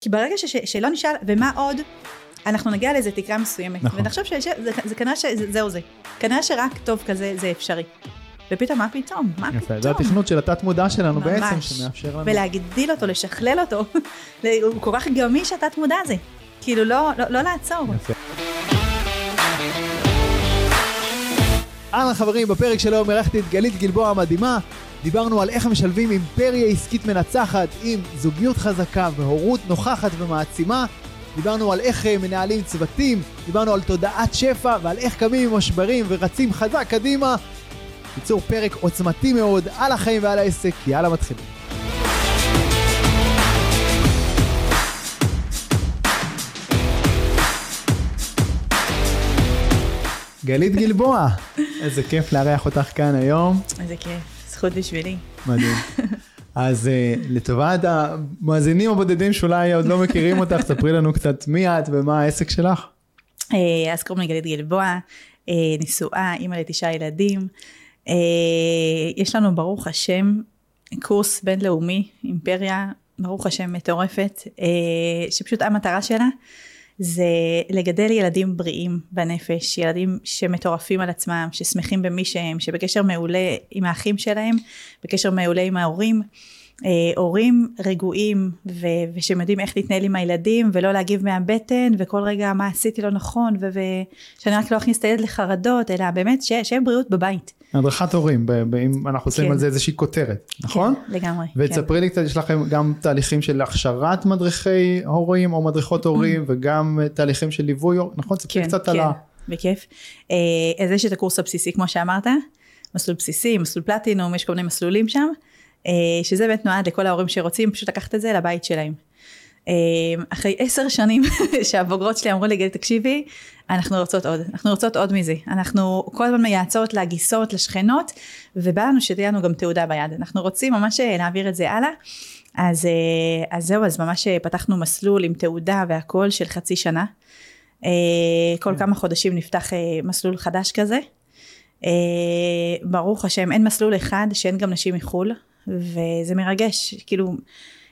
כי ברגע ש, שלא נשאל, ומה עוד, אנחנו נגיע לאיזה תקרה מסוימת. נכון. ונחשוב שזה זה כנראה שזהו זה. כנראה שרק טוב כזה זה אפשרי. ופתאום, מה פתאום? מה יפה, פתאום? זה התכנות של התת מודע שלנו בעצם, ממש. שמאפשר לנו. ולהגדיל אותו, לשכלל אותו. הוא כל כך גמיש התת מודע הזה. כאילו, לא, לא, לא לעצור. יפה. אהלן חברים, בפרק של היום אירחתי את גלית גלבוע המדהימה. דיברנו על איך משלבים אימפריה עסקית מנצחת עם זוגיות חזקה והורות נוכחת ומעצימה. דיברנו על איך אה, מנהלים צוותים, דיברנו על תודעת שפע ועל איך קמים ממשברים ורצים חזק קדימה. בקיצור, פרק עוצמתי מאוד על החיים ועל העסק, יאללה מתחילים. גלית גלבוע, איזה כיף לארח אותך כאן היום, איזה כיף, זכות בשבילי. מדהים. אז uh, לטובת המאזינים הבודדים שאולי עוד לא מכירים אותך, ספרי לנו קצת מי את ומה העסק שלך. אה, אז קוראים לי גלית גלבוע, אה, נשואה, אימא לתשעה ילדים. אה, יש לנו, ברוך השם, קורס בינלאומי, אימפריה, ברוך השם, מטורפת, אה, שפשוט המטרה שלה זה לגדל ילדים בריאים בנפש, ילדים שמטורפים על עצמם, ששמחים במי שהם, שבקשר מעולה עם האחים שלהם, בקשר מעולה עם ההורים. אה, הורים רגועים ו- ושהם יודעים איך להתנהל עם הילדים ולא להגיב מהבטן וכל רגע מה עשיתי לא נכון ו- ושאני רק לא אכניס את הילד לחרדות אלא באמת ש- שיהיה בריאות בבית. הדרכת הורים, ב- ב- אם אנחנו עושים כן. על זה איזושהי כותרת, נכון? כן, לגמרי. ותספרי לי קצת, יש לכם גם תהליכים של הכשרת מדריכי הורים או מדריכות הורים וגם אה, תהליכים של ליווי, הורים, נכון? ספרי כן, קצת כן, על ה... בכיף. אה, אז יש את הקורס הבסיסי כמו שאמרת, מסלול בסיסי, מסלול פלטינום, יש כל מיני מסלולים שם, אה, שזה באמת נועד לכל ההורים שרוצים פשוט לקחת את זה לבית שלהם. אה, אחרי עשר שנים שהבוגרות שלי אמרו לי, גלי תקשיבי, אנחנו רוצות עוד, אנחנו רוצות עוד מזה. אנחנו כל הזמן מייעצות לגיסות, לשכנות, ובא לנו שתהיה לנו גם תעודה ביד. אנחנו רוצים ממש אה, להעביר את זה הלאה. אז, אה, אז זהו, אז ממש אה, פתחנו מסלול עם תעודה והכל של חצי שנה. כל כמה חודשים נפתח מסלול חדש כזה. ברוך השם, אין מסלול אחד שאין גם נשים מחו"ל, וזה מרגש, כאילו,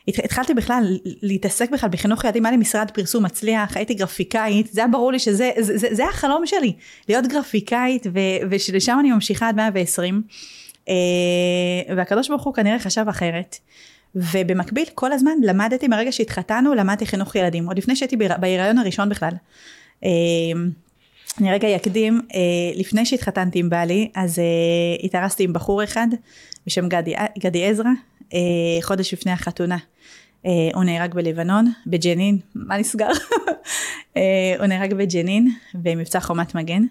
התחלתי בכלל להתעסק בכלל בחינוך ילדים, היה לי משרד פרסום מצליח, הייתי גרפיקאית, זה היה ברור לי שזה זה, זה, זה החלום שלי, להיות גרפיקאית, ו, ושלשם אני ממשיכה עד 120, אה, והקדוש ברוך הוא כנראה חשב אחרת. ובמקביל כל הזמן למדתי מהרגע שהתחתנו למדתי חינוך ילדים עוד לפני שהייתי בהיר- בהיריון הראשון בכלל. אה, אני רגע אקדים, אה, לפני שהתחתנתי עם בעלי, אז התארסתי עם בחור אחד בשם גדי, גדי עזרא, חודש לפני החתונה. אה, הוא נהרג בלבנון, בג'נין, מה נסגר? אה, הוא נהרג בג'נין במבצע חומת מגן.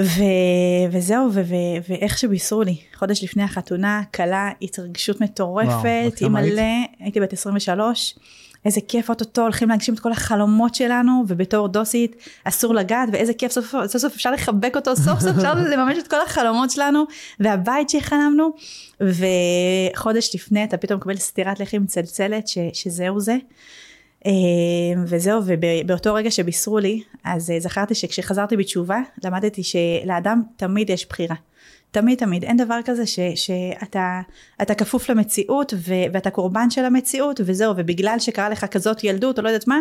ו... וזהו, ו... ו... ואיך שבישרו לי, חודש לפני החתונה, כלה, התרגשות וואו, מטורפת, כמה היית? מלא, הייתי בת 23, איזה כיף אוטוטו, הולכים להגשים את כל החלומות שלנו, ובתור דוסית אסור לגעת, ואיזה כיף סוף סוף, סוף, סוף אפשר לחבק אותו, סוף סוף אפשר לממש את כל החלומות שלנו, והבית שחלמנו, וחודש לפני אתה פתאום מקבל סטירת לחי מצלצלת, ש... שזהו זה. אה, וזהו, ובאותו רגע שבישרו לי, אז אה, זכרתי שכשחזרתי בתשובה, למדתי שלאדם תמיד יש בחירה. תמיד תמיד, אין דבר כזה ש, שאתה אתה כפוף למציאות ו, ואתה קורבן של המציאות וזהו, ובגלל שקרה לך כזאת ילדות או לא יודעת מה,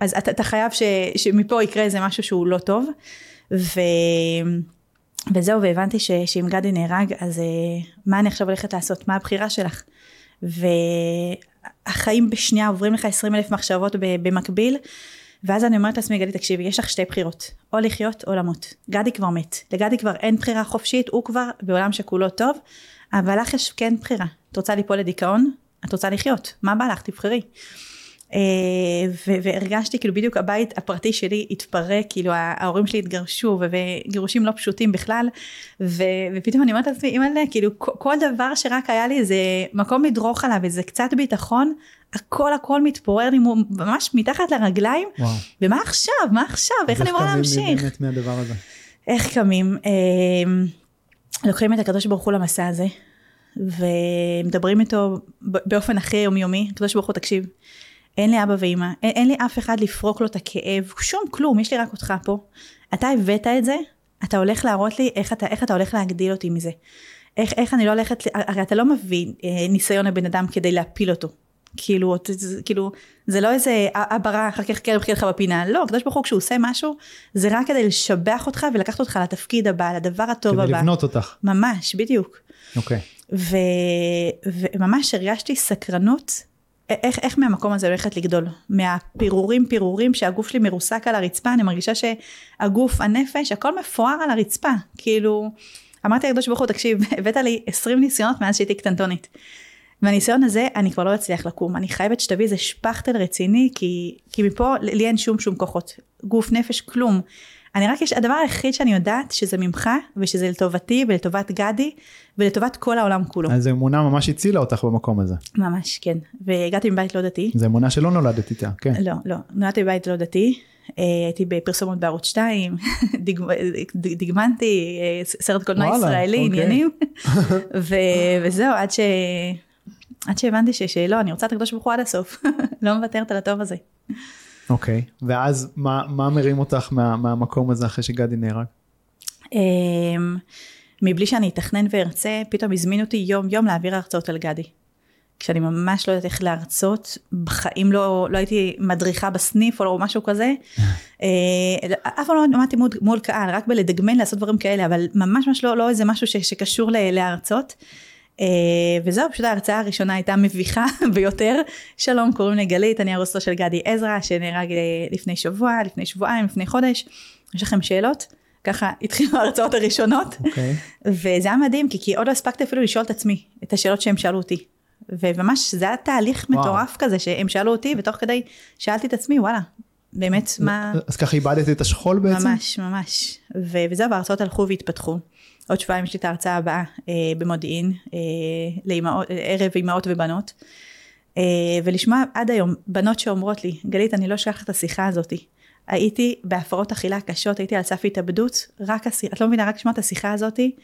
אז אתה, אתה חייב ש, שמפה יקרה איזה משהו שהוא לא טוב. ו, וזהו, והבנתי ש, שאם גדי נהרג, אז אה, מה אני עכשיו הולכת לעשות? מה הבחירה שלך? והחיים בשנייה עוברים לך 20 אלף מחשבות במקביל, ואז אני אומרת לעצמי, גדי, תקשיבי, יש לך שתי בחירות, או לחיות או למות. גדי כבר מת, לגדי כבר אין בחירה חופשית, הוא כבר בעולם שכולו טוב, אבל לך יש כן בחירה. את רוצה ליפול לדיכאון? את רוצה לחיות, מה בא לך? תבחרי. אה, והרגשתי כאילו בדיוק הבית הפרטי שלי התפרק, כאילו ההורים שלי התגרשו וגירושים לא פשוטים בכלל, ו- ופתאום אני אומרת לעצמי, אימא'לה, כאילו כל דבר שרק היה לי זה מקום לדרוך עליו, איזה קצת ביטחון, הכל הכל מתפורר לי ממש מתחת לרגליים, וואו. ומה עכשיו? מה עכשיו? איך אני אמורה קמים להמשיך? באמת מהדבר הזה? איך קמים? אה, לוקחים את הקדוש ברוך הוא למסע הזה, ומדברים איתו באופן הכי יומיומי, הקדוש ברוך הוא תקשיב, אין לי אבא ואימא, אין, אין לי אף אחד לפרוק לו את הכאב, שום כלום, יש לי רק אותך פה. אתה הבאת את זה, אתה הולך להראות לי איך אתה, איך אתה הולך להגדיל אותי מזה. איך, איך אני לא הולכת, הרי אתה לא מביא אה, ניסיון לבן אדם כדי להפיל אותו. כאילו, כאילו, זה לא איזה אבא רע, אחר כך כלב חיכה לך בפינה, לא, הקדוש ברוך הוא כשהוא עושה משהו, זה רק כדי לשבח אותך ולקחת אותך לתפקיד הבא, לדבר הטוב כדי הבא. לבנות אותך. ממש, בדיוק. אוקיי. ו, וממש הרגשתי סקרנות, איך, איך מהמקום הזה הולכת לגדול. מהפירורים פירורים שהגוף שלי מרוסק על הרצפה, אני מרגישה שהגוף, הנפש, הכל מפואר על הרצפה. כאילו, אמרתי לקדוש ברוך הוא, תקשיב, הבאת לי 20 ניסיונות מאז שהייתי קטנטונית. והניסיון הזה, אני כבר לא אצליח לקום. אני חייבת שתביא איזה שפכטל רציני, כי, כי מפה לי אין שום שום כוחות. גוף, נפש, כלום. אני רק, יש, הדבר היחיד שאני יודעת שזה ממך, ושזה לטובתי ולטובת גדי, ולטובת כל העולם כולו. אז האמונה ממש הצילה אותך במקום הזה. ממש, כן. והגעתי מבית לא דתי. זו אמונה שלא נולדת איתה, כן. לא, לא. נולדתי בבית לא דתי. אה, הייתי בפרסומות בערוץ 2, דג- דג- דגמנתי, אה, סרט קולנוע ישראלי, אוקיי. עניינים. ו- וזהו, עד ש... עד שהבנתי שלא, אני רוצה את הקדוש ברוך הוא עד הסוף. לא מוותרת על הטוב הזה. אוקיי. ואז מה מה מרים אותך מה- מהמקום הזה אחרי שגדי נהרג? אמ, מבלי שאני אתכנן וארצה, פתאום הזמינו אותי יום יום להעביר הרצאות על גדי. כשאני ממש לא יודעת איך להרצות, בחיים לא, לא הייתי מדריכה בסניף או משהו כזה. אה, אף פעם לא עמדתי מול, מול קהל, רק בלדגמן לעשות דברים כאלה, אבל ממש ממש לא, לא איזה משהו ש, שקשור ל- להרצות. אה, וזהו, פשוט ההרצאה הראשונה הייתה מביכה ביותר. שלום, קוראים לי גלית, אני הרוסטו של גדי עזרא, שנהרג אה, לפני שבוע, לפני שבועיים, לפני חודש. יש לכם שאלות? ככה התחילו ההרצאות הראשונות. אוקיי. וזה היה מדהים, כי, כי עוד לא הספקתי אפילו לשאול את עצמי, את השאלות שהם שאלו אותי. וממש, זה היה תהליך וואו. מטורף כזה, שהם שאלו אותי, ותוך כדי שאלתי את עצמי, וואלה, באמת, מה... אז ככה איבדת את השכול בעצם? ממש, ממש. ו- וזהו, וההרצאות הלכו והתפתחו. עוד שבועיים יש לי את ההרצאה הבאה אה, במודיעין, אה, לאימהות, אה, ערב אימהות ובנות. אה, ולשמוע עד היום בנות שאומרות לי, גלית, אני לא אשכח את השיחה הזאתי. הייתי בהפרעות אכילה קשות, הייתי על סף התאבדות, רק השיחה, את לא מבינה, רק לשמוע את השיחה הזאתי.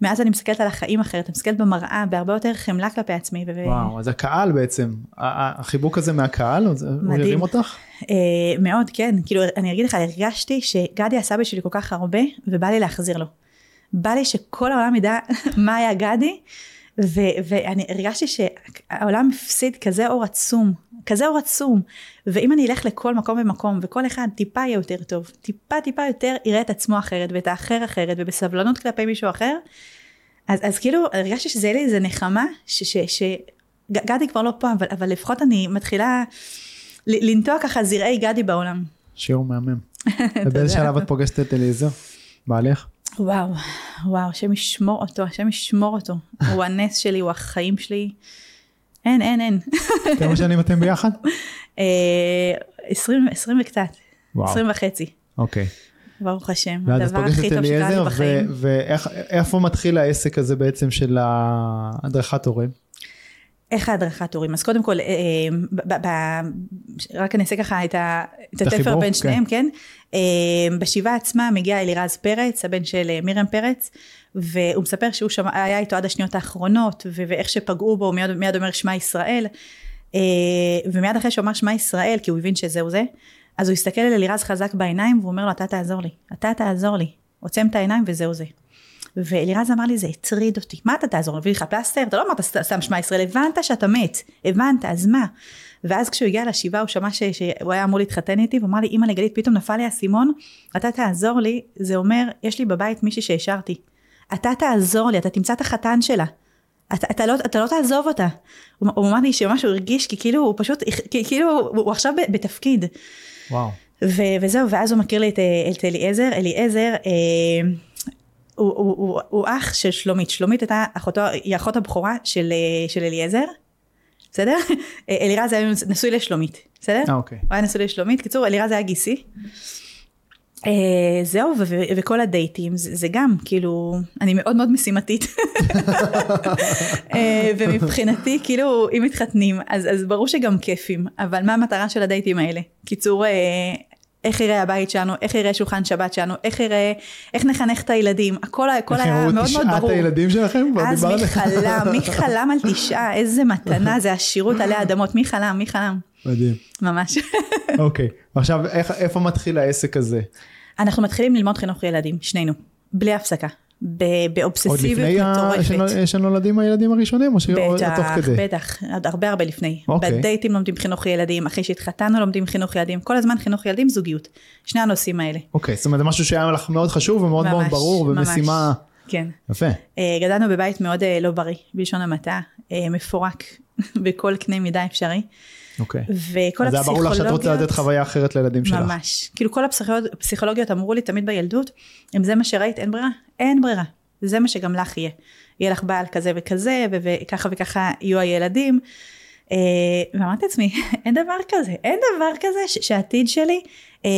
מאז אני מסתכלת על החיים אחרת, אני מסתכלת במראה, בהרבה יותר חמלה כלפי עצמי. ו- וואו, אז הקהל בעצם, החיבוק הזה מהקהל, אז הוא מדהים. הרים אותך? אה, מאוד, כן. כאילו, אני אגיד לך, הרגשתי שגדי עשה בשבילי כל כך הרבה, ובא לי להחזיר לו. בא לי שכל העולם ידע מה היה גדי, ו- ואני הרגשתי שהעולם הפסיד כזה אור עצום, כזה אור עצום. ואם אני אלך לכל מקום ומקום, וכל אחד טיפה יהיה יותר טוב, טיפה טיפה יותר יראה את עצמו אחרת, ואת האחר אחרת, ובסבלנות כלפי מישהו אחר, אז, אז כאילו הרגשתי שזה יהיה לי איזה נחמה, ש- ש- ש- כבר לא פה, אבל, אבל לפחות אני מתחילה ל- לנטוע ככה זרעי גדי בעולם. שיעור מהמם. ובאיזה שלב את פוגשת את אליעזר? בעלך? וואו, וואו, השם ישמור אותו, השם ישמור אותו. הוא הנס שלי, הוא החיים שלי. אין, אין, אין. כמה שנים אתם ביחד? אה, עשרים, עשרים וקצת, וואו, עשרים וחצי, אוקיי. ברוך השם. הדבר הכי טוב שקרה לי בחיים. ואיפה מתחיל העסק הזה בעצם של ההדרכת הורים? איך ההדרכת הורים? אז קודם כל, אה, ב- רק אני אעשה ככה את התפר בין כן. שניהם, כן? אה, בשבעה עצמה מגיע אלירז פרץ, הבן של אה, מiriam פרץ, והוא מספר שהוא היה איתו עד השניות האחרונות, ואיך שפגעו בו, הוא מיד, אומר שמע ישראל, אה, ומיד אחרי שהוא אמר שמע ישראל, כי הוא הבין שזהו זה, אז הוא הסתכל על אלירז חזק בעיניים, והוא אומר לו, אתה תעזור לי, אתה תעזור לי. עוצם את העיניים וזהו זה. ואלירז אמר לי, זה הטריד אותי. מה אתה תעזור? להביא לך פלסטר? אתה לא אמרת "סת- סתם שמע ישראל, הבנת שאתה מת. הבנת, אז מה? ואז כשהוא הגיע לשבעה, הוא שמע ש- שהוא היה אמור להתחתן איתי, והוא אמר לי, אמא לגלית, פתאום נפל לי האסימון, אתה תעזור לי, זה אומר, יש לי בבית מישהי שהשארתי. אתה תעזור לי, אתה תמצא את החתן שלה. אתה, אתה, לא, אתה לא תעזוב אותה. הוא, הוא אמר לי שממש הוא הרגיש, כי כאילו הוא פשוט, כאילו הוא, עכשיו בתפקיד. וואו. ו- וזהו, ואז הוא מכיר לי את, את אליעזר, אליעזר, אה, הוא, הוא, הוא, הוא אח של שלומית, שלומית הייתה אחותו, היא אחות הבכורה של, אה, של אליעזר, בסדר? אה, אלירז היה נשוי לשלומית, בסדר? אה, אוקיי. הוא היה נשוי לשלומית, קיצור אלירז היה גיסי. אה, זהו, ו- ו- וכל הדייטים, זה, זה גם, כאילו, אני מאוד מאוד משימתית. אה, ומבחינתי, כאילו, אם מתחתנים, אז, אז ברור שגם כיפים, אבל מה המטרה של הדייטים האלה? קיצור, אה, איך יראה הבית שלנו, איך יראה שולחן שבת שלנו, איך יראה, איך נחנך את הילדים, הכל, הכל איך היה מאוד מאוד תשעת ברור. הילדים שלכם? אז. מי חלם, מי חלם על תשעה, איזה מתנה, זה עשירות עלי אדמות, מי חלם, מי חלם, מדהים. ממש. אוקיי. עכשיו, איך- איפה מתחיל העסק הזה? אנחנו מתחילים ללמוד חינוך ילדים, שנינו, בלי הפסקה. עוד באובססיביות לפני מטורפת. שנ- שנולדים הילדים הראשונים, או שתוך בטח, כדי? בטח, עוד הרבה הרבה לפני. אוקיי. בדייטים לומדים חינוך ילדים, אחרי שהתחתנו לומדים חינוך ילדים, כל הזמן חינוך ילדים, זוגיות. שני הנושאים האלה. אוקיי, זאת אומרת, זה משהו שהיה לך מאוד חשוב ומאוד מאוד ממש, ברור, ממש. ומשימה... כן. יפה. אה, גדלנו בבית מאוד אה, לא בריא, בלשון המעטה, אה, מפורק בכל קנה מידה אפשרי. אוקיי. וכל אז זה היה ברור לך שאת רוצה הפסיכולוגיות- לתת חוויה אחרת לילדים שלך. ממש. כאילו כל הפסיכולוגיות, הפסיכולוגיות אמרו לי תמיד בילדות, אם זה מה שראית, אין ברירה. אין ברירה. זה מה שגם לך יהיה. יהיה לך בעל כזה וכזה, וככה וככה יהיו הילדים. אה, ואמרתי לעצמי, אין דבר כזה, אין דבר כזה שהעתיד שלי, אה,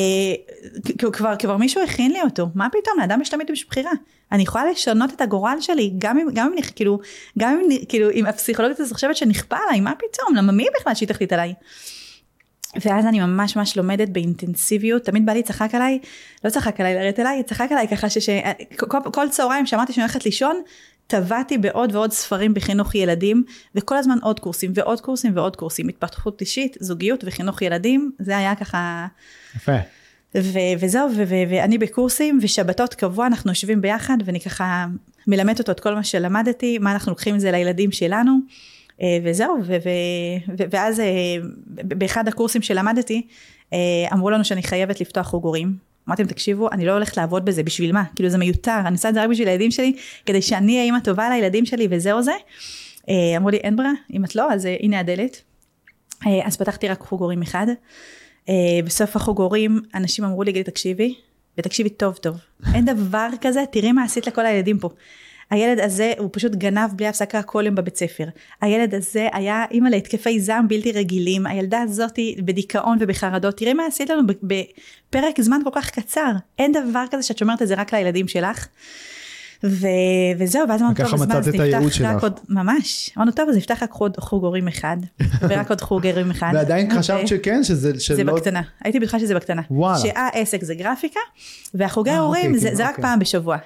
כבר, כבר מישהו הכין לי אותו, מה פתאום, לאדם יש תמיד יש בחירה. אני יכולה לשנות את הגורל שלי, גם אם, גם אם, כאילו, גם אם, כאילו, אם הפסיכולוגית הזאת חושבת שנכפה עליי, מה פתאום, למה מי בכלל שהיא תחליט עליי? ואז אני ממש ממש לומדת באינטנסיביות, תמיד בא לי צחק עליי, לא צחק עליי, לרדת אליי, צחק עליי ככה שש... כל, כל צהריים שאמרתי שאני הולכת לישון, טבעתי בעוד ועוד ספרים בחינוך ילדים, וכל הזמן עוד קורסים ועוד קורסים ועוד קורסים, התפתחות אישית, זוגיות וחינוך ילדים, זה היה ככה, יפה. ו- וזהו, ו- ו- ואני בקורסים, ושבתות קבוע אנחנו יושבים ביחד, ואני ככה מלמדת אותו את כל מה שלמדתי, מה אנחנו לוקחים את זה לילדים שלנו, אה, וזהו, ו- ו- ו- ואז אה, באחד הקורסים שלמדתי, אה, אמרו לנו שאני חייבת לפתוח חוג הורים. אמרתי להם, תקשיבו, אני לא הולכת לעבוד בזה, בשביל מה? כאילו זה מיותר, אני עושה את זה רק בשביל הילדים שלי, כדי שאני אהיה אימא טובה לילדים שלי, וזהו זה. אה, אמרו לי, אין ברירה, אם את לא, אז אה, הנה הדלת. אה, אז פתחתי רק חוג הורים אחד. בסוף החוג הורים, אנשים אמרו לי, תקשיבי, ותקשיבי טוב טוב. אין דבר כזה, תראי מה עשית לכל הילדים פה. הילד הזה, הוא פשוט גנב בלי הפסקה כל יום בבית ספר. הילד הזה היה אימא להתקפי זעם בלתי רגילים. הילדה הזאתי בדיכאון ובחרדות. תראי מה עשית לנו בפרק זמן כל כך קצר. אין דבר כזה שאת שומרת את זה רק לילדים שלך. ו... וזהו, ואז אמרנו, טוב, אז מה, מצאת אז את הייעוד נפתח שלך. רק עוד, ממש. אמרנו, טוב, אז נפתח רק עוד חוג הורים אחד, ורק עוד חוג הורים אחד. ועדיין ו- חשבת שכן, שזה... זה שלא- בקטנה, הייתי בטוחה שזה בקטנה. וואלה. שהעסק זה גרפיקה, והחוגי אה, ההורים אוקיי, זה, כן, זה רק אוקיי. פעם בשבוע.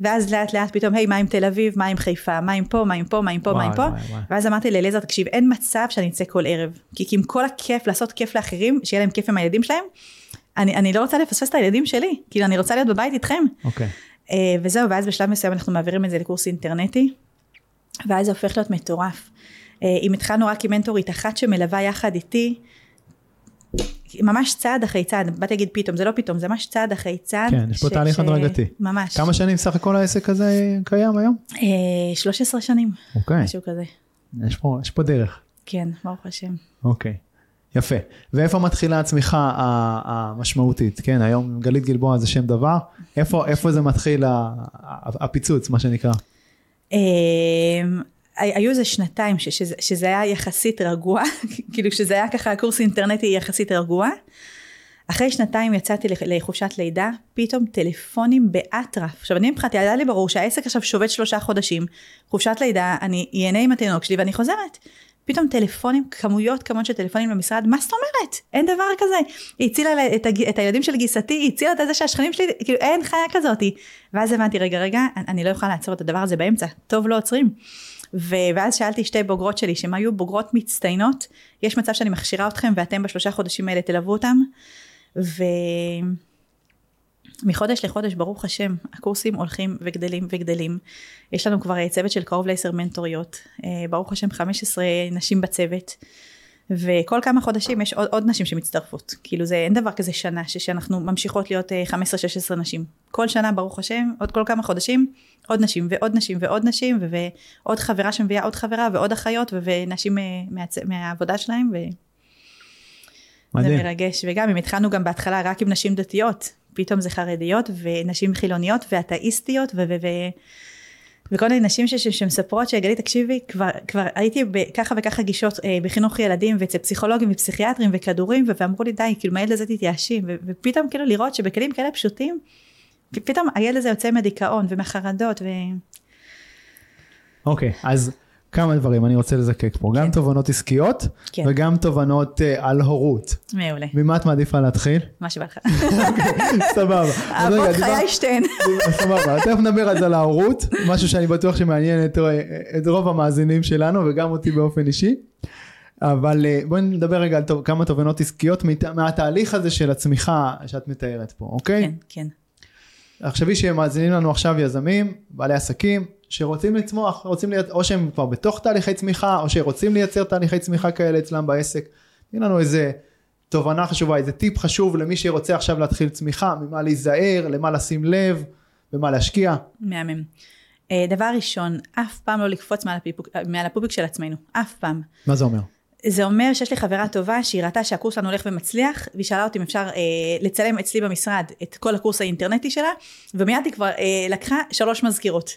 ואז לאט לאט פתאום, היי, מה עם תל אביב, מה עם חיפה, מה עם פה, מה עם פה, מה עם פה, מה עם פה. ואז אמרתי לאליעזר, תקשיב, אין מצב שאני אצא כל ערב. כי עם כל הכיף, לעשות כיף לאחרים, שיהיה להם כיף עם הילדים שלהם, אני, אני לא רוצה לפספס את הילדים שלי, כאילו אני רוצה להיות בבית איתכם. אוקיי. אה, וזהו, ואז בשלב מסוים אנחנו מעבירים את זה לקורס אינטרנטי, ואז זה הופך להיות מטורף. אה, אם התחלנו רק עם מנטורית אחת שמלווה יחד איתי, ממש צעד אחרי צעד, באתי להגיד פתאום, זה לא פתאום, זה ממש צעד אחרי צעד. כן, יש פה תהליך הדרגתי. ממש. כמה שנים סך הכל העסק הזה קיים היום? אה, 13 שנים, אוקיי. משהו כזה. יש פה- יש פה דרך. כן, ברוך השם. אוקיי. יפה. ואיפה מתחילה הצמיחה המשמעותית? כן, היום גלית גלבוע זה שם דבר. איפה, איפה זה מתחיל הפיצוץ, מה שנקרא? היו איזה שנתיים ש- שזה, שזה היה יחסית רגוע, כאילו שזה היה ככה קורס אינטרנטי יחסית רגוע. אחרי שנתיים יצאתי לח- לחופשת לידה, פתאום טלפונים באטרף. עכשיו אני מבחינתי, היה לי ברור שהעסק עכשיו שובת שלושה חודשים, חופשת לידה, אני אהנה עם התינוק שלי ואני חוזרת. פתאום טלפונים, כמויות כמות של טלפונים למשרד, מה זאת אומרת? אין דבר כזה. היא הצילה את, הג... את הילדים של גיסתי, היא הצילה את זה שהשכנים שלי, כאילו אין חיה כזאתי. ואז הבנתי, רגע, רגע, אני לא יכולה לעצור את הדבר הזה באמצע, טוב לא עוצרים. ו... ואז שאלתי שתי בוגרות שלי, שהן היו בוגרות מצטיינות, יש מצב שאני מכשירה אתכם ואתם בשלושה חודשים האלה תלוו אותם. ומחודש לחודש, ברוך השם, הקורסים הולכים וגדלים וגדלים. יש לנו כבר אה, צוות של קרוב לעשר מנטוריות, אה, ברוך השם 15 נשים בצוות, וכל כמה חודשים יש עוד, עוד נשים שמצטרפות. כאילו זה אין דבר כזה שנה שאנחנו ממשיכות להיות אה, 15-16 נשים. כל שנה, ברוך השם, עוד כל כמה חודשים, עוד נשים ועוד נשים ועוד נשים, ועוד חברה שמביאה עוד חברה ועוד אחיות ונשים אה, מהצ... מהעבודה שלהם. ו... זה מדהים. מרגש, וגם אם התחלנו גם בהתחלה רק עם נשים דתיות, פתאום זה חרדיות ונשים חילוניות ואתאיסטיות ו... ו-, ו- וכל מיני נשים ש- שמספרות שגלי תקשיבי כבר כבר הייתי בככה וככה גישות אה, בחינוך ילדים ואצל פסיכולוגים ופסיכיאטרים וכדורים ואמרו לי די כאילו מהילד הזה תתייאשי ו- ופתאום כאילו לראות שבכלים כאלה פשוטים פתאום הילד הזה יוצא מדיכאון ומחרדות ו... אוקיי, אז כמה דברים אני רוצה לזקק פה. גם כן. תובנות עסקיות, כן. וגם תובנות אה, על הורות. מעולה ממה את מעדיפה להתחיל? מה שבא לך סבבה. אז רגע, אהבות דיבר- חיי שתיהן סבבה, תכף נדבר על זה על ההורות, משהו שאני בטוח שמעניין את, את רוב המאזינים שלנו וגם אותי באופן אישי. אבל אה, בואי נדבר רגע על כמה תובנות עסקיות מהתהליך הזה של הצמיחה שאת מתארת פה, אוקיי? כן כן תחשבי שמאזינים לנו עכשיו יזמים, בעלי עסקים, שרוצים לצמוח, רוצים להיות, או שהם כבר בתוך תהליכי צמיחה, או שרוצים לייצר תהליכי צמיחה כאלה אצלם בעסק. תני לנו איזה תובנה חשובה, איזה טיפ חשוב למי שרוצה עכשיו להתחיל צמיחה, ממה להיזהר, למה לשים לב, במה להשקיע. מהמם. אה, דבר ראשון, אף פעם לא לקפוץ מעל, הפיפוק, מעל הפופיק של עצמנו, אף פעם. מה זה אומר? זה אומר שיש לי חברה טובה שהיא ראתה שהקורס שלנו הולך ומצליח והיא שאלה אותי אם אפשר אה, לצלם אצלי במשרד את כל הקורס האינטרנטי שלה ומיד היא כבר אה, לקחה שלוש מזכירות.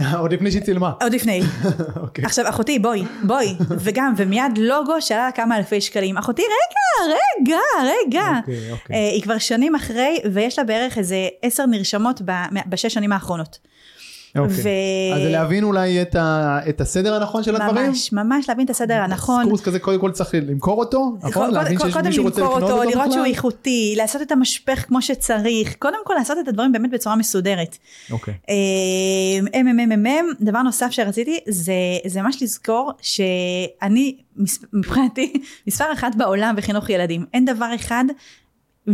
עוד לפני שהיא צילמה. עוד לפני. אוקיי. עכשיו אחותי בואי בואי וגם ומיד לוגו שעלה לה כמה אלפי שקלים אחותי רגע רגע רגע אוקיי, אוקיי. אה, היא כבר שנים אחרי ויש לה בערך איזה עשר נרשמות ב- בשש שנים האחרונות. אוקיי. ו- אז להבין אולי את, ה, את הסדר הנכון של הדברים? ממש ממש להבין את הסדר הנכון. קורס כזה קודם כל צריך למכור אותו, נכון? להבין שיש מישהו רוצה לקנות אותו, אותו לראות שהוא בכלל? איכותי, לעשות את המשפך כמו שצריך, קודם כל לעשות את הדברים באמת בצורה מסודרת. אוקיי. MMMM, דבר נוסף שרציתי זה, זה ממש לזכור שאני מבחינתי מספר אחת בעולם בחינוך ילדים. אין דבר אחד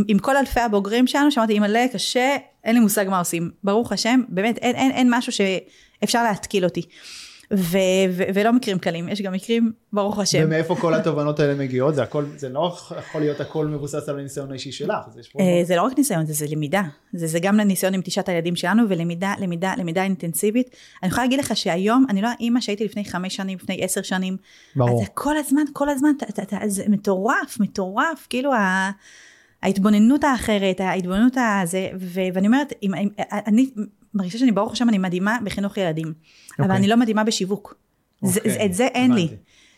עם כל אלפי הבוגרים שלנו שאמרתי אימא'לה קשה, אין לי מושג מה עושים. ברוך השם, באמת אין, אין, אין משהו שאפשר להתקיל אותי. ו, ו, ולא מקרים קלים, יש גם מקרים, ברוך השם. ומאיפה כל התובנות האלה מגיעות? זה הכל, זה לא יכול להיות הכל מבוסס על הניסיון האישי שלך. זה. אה, זה לא רק ניסיון, זה, זה למידה. זה, זה גם לניסיון עם תשעת הילדים שלנו, ולמידה, למידה, למידה אינטנסיבית. אני יכולה להגיד לך שהיום, אני לא האימא שהייתי לפני חמש שנים, לפני עשר שנים. ברור. אז כל הזמן, כל הזמן, ת, ת, ת, זה מטורף, מטורף, כאילו ה, ההתבוננות האחרת, ההתבוננות הזה, ו, ואני אומרת, אם, אם, אני מרגישה שאני ברוך השם, אני מדהימה בחינוך ילדים, אבל אוקיי. אני לא מדהימה בשיווק. זה, אוקיי, זה, את זה אין לי.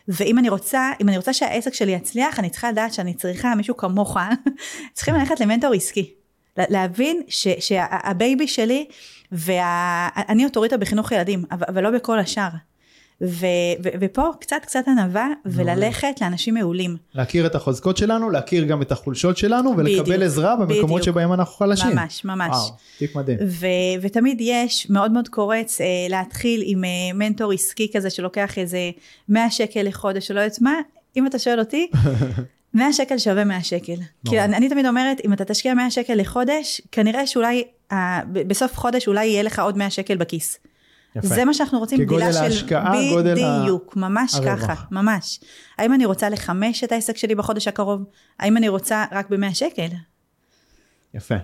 ואם אני רוצה, אם אני רוצה שהעסק שלי יצליח, אני צריכה לדעת שאני צריכה מישהו כמוך, צריכים ללכת למנטור עסקי. לה- להבין ש- שה baby שלי, ואני אוטוריטה בחינוך ילדים, אבל לא בכל השאר. ו, ו, ופה קצת קצת ענווה, וללכת לאנשים מעולים. להכיר את החוזקות שלנו, להכיר גם את החולשות שלנו, ולקבל בדיוק, עזרה במקומות בדיוק. שבהם אנחנו חלשים. ממש, ממש. וואו, טיפ מדהים. ו- ותמיד יש, מאוד מאוד קורץ אה, להתחיל עם אה, מנטור עסקי כזה שלוקח איזה 100 שקל לחודש, או לא יודעת מה, אם אתה שואל אותי, 100 שקל שווה 100 שקל. כאילו אני, אני תמיד אומרת, אם אתה תשקיע 100 שקל לחודש, כנראה שאולי אה, בסוף חודש אולי יהיה לך עוד 100 שקל בכיס. יפה. זה מה שאנחנו רוצים, גדילה של... ההשקעה, גודל ה- בדיוק, ממש הרווח. ככה, ממש. האם אני רוצה לחמש את העסק שלי בחודש הקרוב? האם אני רוצה רק ב-100 שקל? יפה,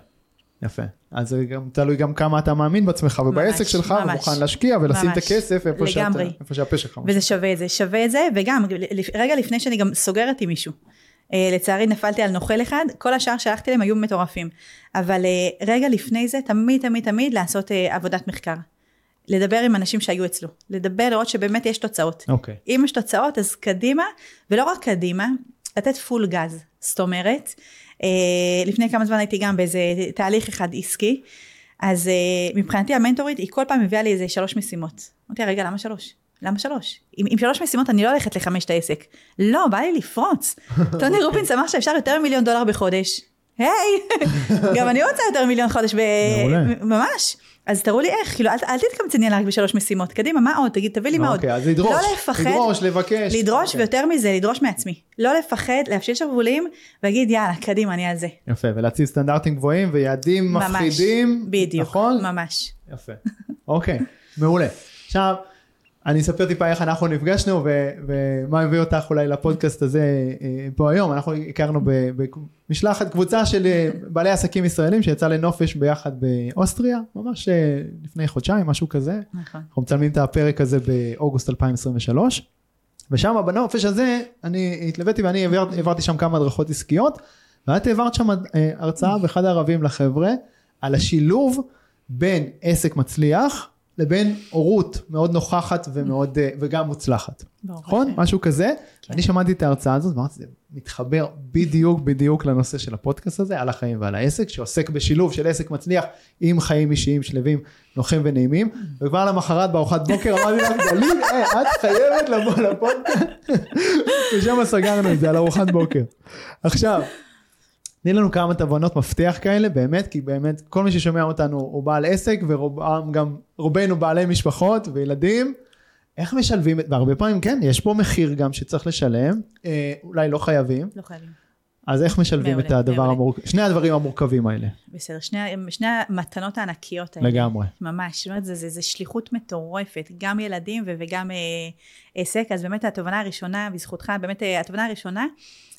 יפה. אז זה גם תלוי גם כמה אתה מאמין בעצמך ובעסק ממש, שלך, ממש. ומוכן להשקיע ולשים את ממש. הכסף איפה לגמרי. איפה שהפה שלך. וזה שווה את זה, שווה את זה, וגם רגע לפני שאני גם סוגרת עם מישהו. אה, לצערי נפלתי על נוכל אחד, כל השאר שהלכתי להם היו מטורפים. אבל אה, רגע לפני זה, תמיד תמיד תמיד לעשות אה, עבודת מחקר. לדבר עם אנשים שהיו אצלו. לדבר, לראות שבאמת יש תוצאות. אוקיי. אם יש תוצאות, אז קדימה, ולא רק קדימה, לתת פול גז. זאת אומרת, אה, לפני כמה זמן הייתי גם באיזה תהליך אחד עסקי, אז אה, מבחינתי המנטורית, היא כל פעם מביאה לי איזה שלוש משימות. אמרתי רגע, למה שלוש? למה שלוש? עם, עם שלוש משימות אני לא הולכת לחמש את העסק. לא, בא לי לפרוץ. טוני רובינס אמר שאפשר יותר ממיליון דולר בחודש. היי, גם אני רוצה יותר מיליון חודש, ב... ממש. אז תראו לי איך, כאילו, אל, אל תתקמצני עליי רק בשלוש משימות. קדימה, מה עוד? תגיד, תביא לי מה עוד. אוקיי, אז לדרוש. לא לפחד. לדרוש, לבקש. לדרוש, אוקיי. ויותר מזה, לדרוש מעצמי. לא לפחד, להפשיל שרוולים, ולהגיד, יאללה, קדימה, אני על זה. יפה, ולהציב סטנדרטים גבוהים ויעדים ממש. מפחידים. בדיוק, נכון? ממש. יפה. אוקיי, מעולה. עכשיו, אני אספר טיפה איך אנחנו נפגשנו ו- ומה הביא אותך אולי לפודקאסט הזה אה, פה היום. אנחנו הכרנו במשלחת קבוצה של אה, בעלי עסקים ישראלים שיצא לנופש ביחד באוסטריה, ממש אה, לפני חודשיים, משהו כזה. נכון. אנחנו מצלמים את הפרק הזה באוגוסט 2023. ושם בנופש הזה אני התלוויתי ואני העבר, העברתי שם כמה הדרכות עסקיות ואת העברת שם אה, הרצאה באחד הערבים לחבר'ה על השילוב בין עסק מצליח לבין הורות מאוד נוכחת ומאוד אה, וגם מוצלחת. נכון? השם. משהו כזה. כן. אני שמעתי את ההרצאה הזאת ואמרתי זה מתחבר בדיוק בדיוק לנושא של הפודקאסט הזה על החיים ועל העסק שעוסק בשילוב של עסק מצליח עם חיים אישיים שלווים נוחים ונעימים וכבר למחרת בארוחת בוקר אמרתי לך גלית אה, את חייבת לבוא לפודקאסט ושם סגרנו את זה על ארוחת בוקר. עכשיו תני לנו כמה תובנות מפתח כאלה באמת כי באמת כל מי ששומע אותנו הוא בעל עסק ורובם גם רובנו בעלי משפחות וילדים איך משלבים והרבה פעמים כן יש פה מחיר גם שצריך לשלם אה, אולי לא חייבים לא חייבים. אז איך משלבים מעולה, את הדבר. המורכב, שני הדברים המורכבים האלה, בסדר, שני, שני המתנות הענקיות האלה. לגמרי. ממש, זאת אומרת, זה, זה, זה שליחות מטורפת, גם ילדים וגם אה, עסק, אז באמת התובנה הראשונה, בזכותך, באמת אה, התובנה הראשונה,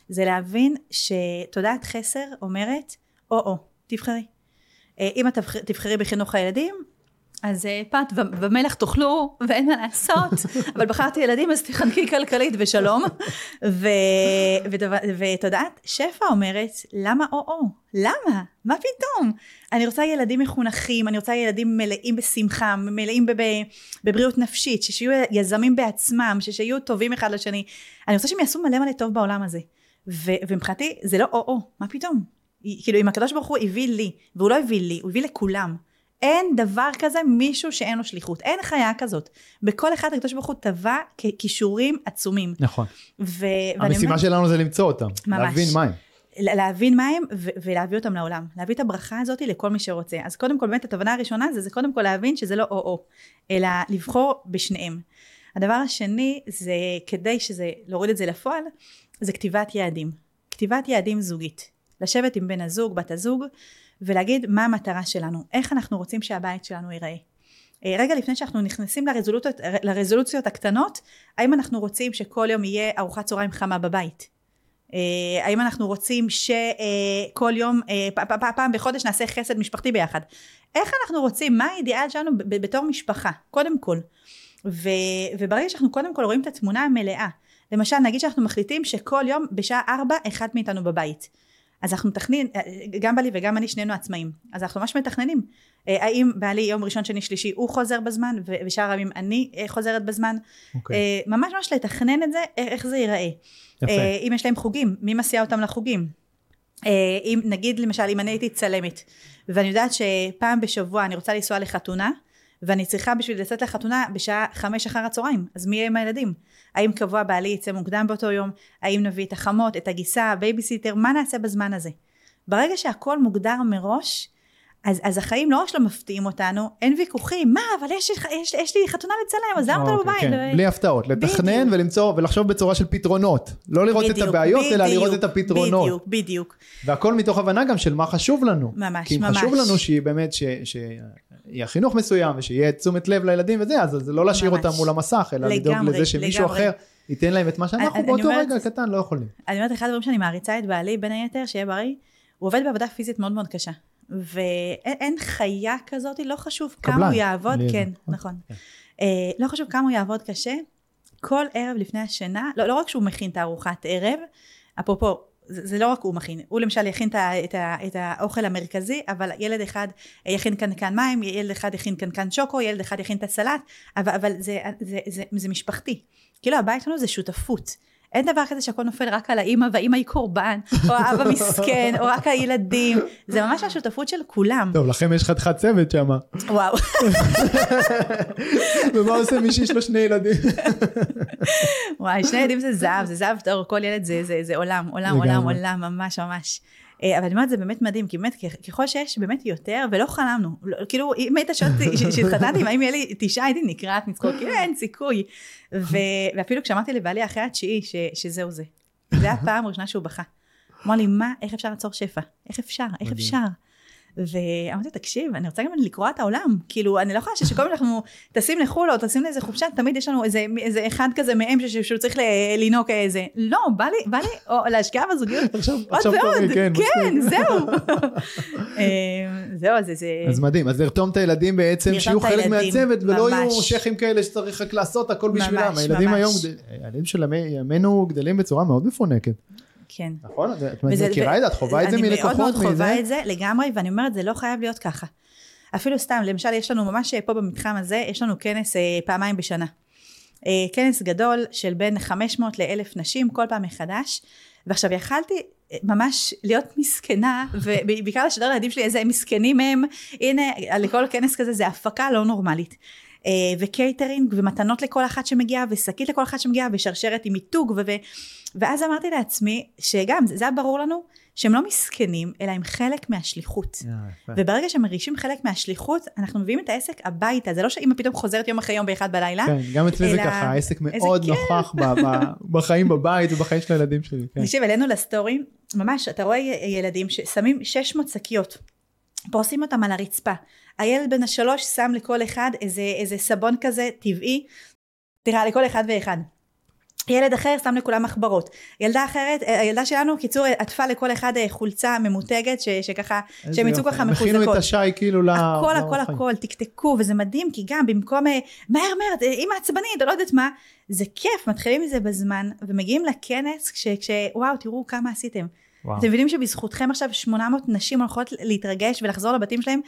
זה להבין שתודעת חסר אומרת, או-או, תבחרי. אה, אם את תבח- תבחרי בחינוך הילדים, אז אה, פת ומלח תאכלו ואין מה לעשות, אבל בחרתי ילדים אז תחנקי כלכלית ושלום. ו- ותודעת שפע אומרת, למה או-או? למה? מה פתאום? אני רוצה ילדים מחונכים, אני רוצה ילדים מלאים בשמחה, מלאים בב- בבריאות נפשית, שיהיו יזמים בעצמם, שיהיו טובים אחד לשני. אני רוצה שהם יעשו מלא מלא טוב בעולם הזה. ומבחינתי זה לא או-או, מה פתאום? כאילו אם הקדוש ברוך הוא הביא לי, והוא לא הביא לי, הוא הביא לכולם. אין דבר כזה מישהו שאין לו שליחות, אין חיה כזאת. בכל אחד הקדוש ברוך הוא טבע ככישורים עצומים. נכון. ו- המשימה אומרת- שלנו זה למצוא אותם, ממש. להבין מה הם. להבין מה הם ו- ולהביא אותם לעולם. להביא את הברכה הזאת לכל מי שרוצה. אז קודם כל באמת התובנה הראשונה זה, זה קודם כל להבין שזה לא או-או, אלא לבחור בשניהם. הדבר השני זה כדי שזה, להוריד את זה לפועל, זה כתיבת יעדים. כתיבת יעדים זוגית. לשבת עם בן הזוג, בת הזוג, ולהגיד מה המטרה שלנו, איך אנחנו רוצים שהבית שלנו ייראה. אה, רגע לפני שאנחנו נכנסים לרזולוציות, לרזולוציות הקטנות, האם אנחנו רוצים שכל יום יהיה ארוחת צהריים חמה בבית? אה, האם אנחנו רוצים שכל יום, אה, פ- פעם בחודש נעשה חסד משפחתי ביחד? איך אנחנו רוצים, מה האידיאל שלנו בתור משפחה, קודם כל. ו, וברגע שאנחנו קודם כל רואים את התמונה המלאה, למשל נגיד שאנחנו מחליטים שכל יום בשעה ארבע אחד מאיתנו בבית. אז אנחנו מתכננים, גם בעלי וגם אני שנינו עצמאים, אז אנחנו ממש מתכננים. אה, האם בעלי יום ראשון, שני, שלישי הוא חוזר בזמן, ושאר הימים אני אה, חוזרת בזמן. אוקיי. אה, ממש ממש לתכנן את זה, איך זה ייראה. יפה. אה, אם יש להם חוגים, מי מסיע אותם לחוגים? אה, אם נגיד למשל אם אני הייתי צלמת ואני יודעת שפעם בשבוע אני רוצה לנסוע לחתונה ואני צריכה בשביל לצאת לחתונה בשעה חמש אחר הצהריים אז מי יהיה עם הילדים? האם קבוע בעלי יצא מוקדם באותו יום? האם נביא את החמות, את הגיסה, בייביסיטר, מה נעשה בזמן הזה? ברגע שהכל מוגדר מראש אז, אז החיים לא רק שלא מפתיעים אותנו, אין ויכוחים, מה, אבל יש, יש, יש לי חתונה לצלם, אז למה אתה לא אוקיי, בבית? כן, בלי הפתעות, לתכנן בדיוק. ולמצוא ולחשוב בצורה של פתרונות. לא לראות את בדיוק, הבעיות, אלא בדיוק, לראות את הפתרונות. בדיוק, בדיוק. והכל מתוך הבנה גם של מה חשוב לנו. ממש, כי ממש. חשוב לנו שיהיה באמת, ש- שיהיה חינוך מסוים ושיהיה תשומת לב לילדים וזה, אז זה לא להשאיר ממש. אותם מול המסך, אלא לדאוג לזה שמישהו לגמרי. אחר ייתן להם את מה שאנחנו אני באותו אומרת- רגע קטן לא יכולים. אני אומרת, אחד הדברים שאני מעריצה את בעלי, בין היתר, שיהיה בריא, הוא עובד בעבודה פיזית מאוד מאוד קשה. ואין אין חיה כזאת, לא חשוב כמה הוא יעבוד, כן, נכון. נכון. כן. אה, לא חשוב כמה הוא יעבוד קשה, כל ערב לפני השינה, לא, לא רק שהוא מכין את הארוחת ערב, אפרופו, זה, זה לא רק הוא מכין, הוא למשל יכין את, ה, את, ה, את האוכל המרכזי, אבל ילד אחד יכין קנקן מים, ילד אחד יכין קנקן שוקו, ילד אחד יכין את הסלט, אבל, אבל זה, זה, זה, זה, זה משפחתי. כאילו הבית שלנו זה שותפות. אין דבר כזה שהכל נופל רק על האימא והאימא היא קורבן, או האבא מסכן, או רק הילדים. זה ממש השותפות של כולם. טוב, לכם יש חתיכת צוות שם. וואו. ומה עושה מי שיש לו שני ילדים? וואי, שני ילדים זה זהב, זה זהב טהור, כל ילד זה, זה, זה עולם, עולם. עולם, עולם, ממש ממש. אה, אבל אני אומרת, זה באמת מדהים, כי באמת, ככל שיש באמת יותר, ולא חלמנו, לא, כאילו, אם היית שואל אותי, ש- שהתחתנתי, אם היה לי תשעה, הייתי נקרעת מצחוק, כאילו, אין סיכוי. ו- ואפילו כשאמרתי לבעלי אחרי התשיעי, ש- שזהו זה. זה הפעם הראשונה שהוא בכה. אמר לי, מה, איך אפשר לעצור שפע? איך אפשר? איך. אפשר? ואמרתי, תקשיב, אני רוצה גם לקרוע את העולם. כאילו, אני לא יכולה שכל פעם אנחנו טסים לחו"ל או טסים לאיזה חופשה, תמיד יש לנו איזה, איזה אחד כזה מהם שהוא צריך לנהוג איזה. לא, בא לי, בא לי, או להשקיע בזוגיות. עכשיו עוד עכשיו ועוד, כן. כן. זהו. אה, זהו, זה, זה... אז מדהים, אז לרתום את הילדים בעצם, שיהיו חלק מהצוות, ולא יהיו ממש. שייחים כאלה שצריך רק לעשות הכל בשבילם. הילדים ממש. היום, הילדים של ימי- ימינו גדלים בצורה מאוד מפונקת. כן. נכון? את מכירה את זה? את חווה את זה אני מאוד מלקוחות? מאוד? חווה את זה לגמרי, ואני אומרת, זה לא חייב להיות ככה. אפילו סתם, למשל, יש לנו ממש פה במתחם הזה, יש לנו כנס אה, פעמיים בשנה. אה, כנס גדול של בין 500 ל-1,000 נשים, כל פעם מחדש. ועכשיו יכלתי אה, ממש להיות מסכנה, ובעיקר לשדר לילדים שלי איזה מסכנים הם, הנה, לכל כנס כזה זה הפקה לא נורמלית. אה, וקייטרינג ומתנות לכל אחת שמגיעה ושקית לכל אחת שמגיעה ושרשרת עם מיתוג ו- ואז אמרתי לעצמי שגם זה זה היה ברור לנו שהם לא מסכנים אלא הם חלק מהשליחות אה, יפה. וברגע שהם מרגישים חלק מהשליחות אנחנו מביאים את העסק הביתה זה לא שאמא פתאום חוזרת יום אחרי יום באחד בלילה כן, גם אצלי זה אלא- ככה, העסק מאוד כיף. נוכח ב- ב- בחיים בבית ובחיים של הילדים שלי. כן. תקשיב, העלינו ל story, ממש, אתה רואה ילדים ששמים 600 שקיות, פורסים אותם על הרצפה. הילד בן השלוש שם לכל אחד איזה, איזה סבון כזה טבעי, תראה, לכל אחד ואחד. ילד אחר שם לכולם מחברות. ילדה אחרת, אה, הילדה שלנו, קיצור, עטפה לכל אחד אה, חולצה ממותגת, ש, שככה, שהם יצאו. ככה מחוזקות. את השי כאילו ל... הכל הכל. הכל תקתקו וזה מדהים כי גם במקום אה, מהר מהר אמא עצבנית לא יודעת מה זה כיף מתחילים מזה בזמן ומגיעים לכנס כש, כש וואו תראו כמה עשיתם וואו. אתם מבינים שבזכותכם עכשיו 800 נשים הולכות להתרגש ולחזור לבתים שלהם?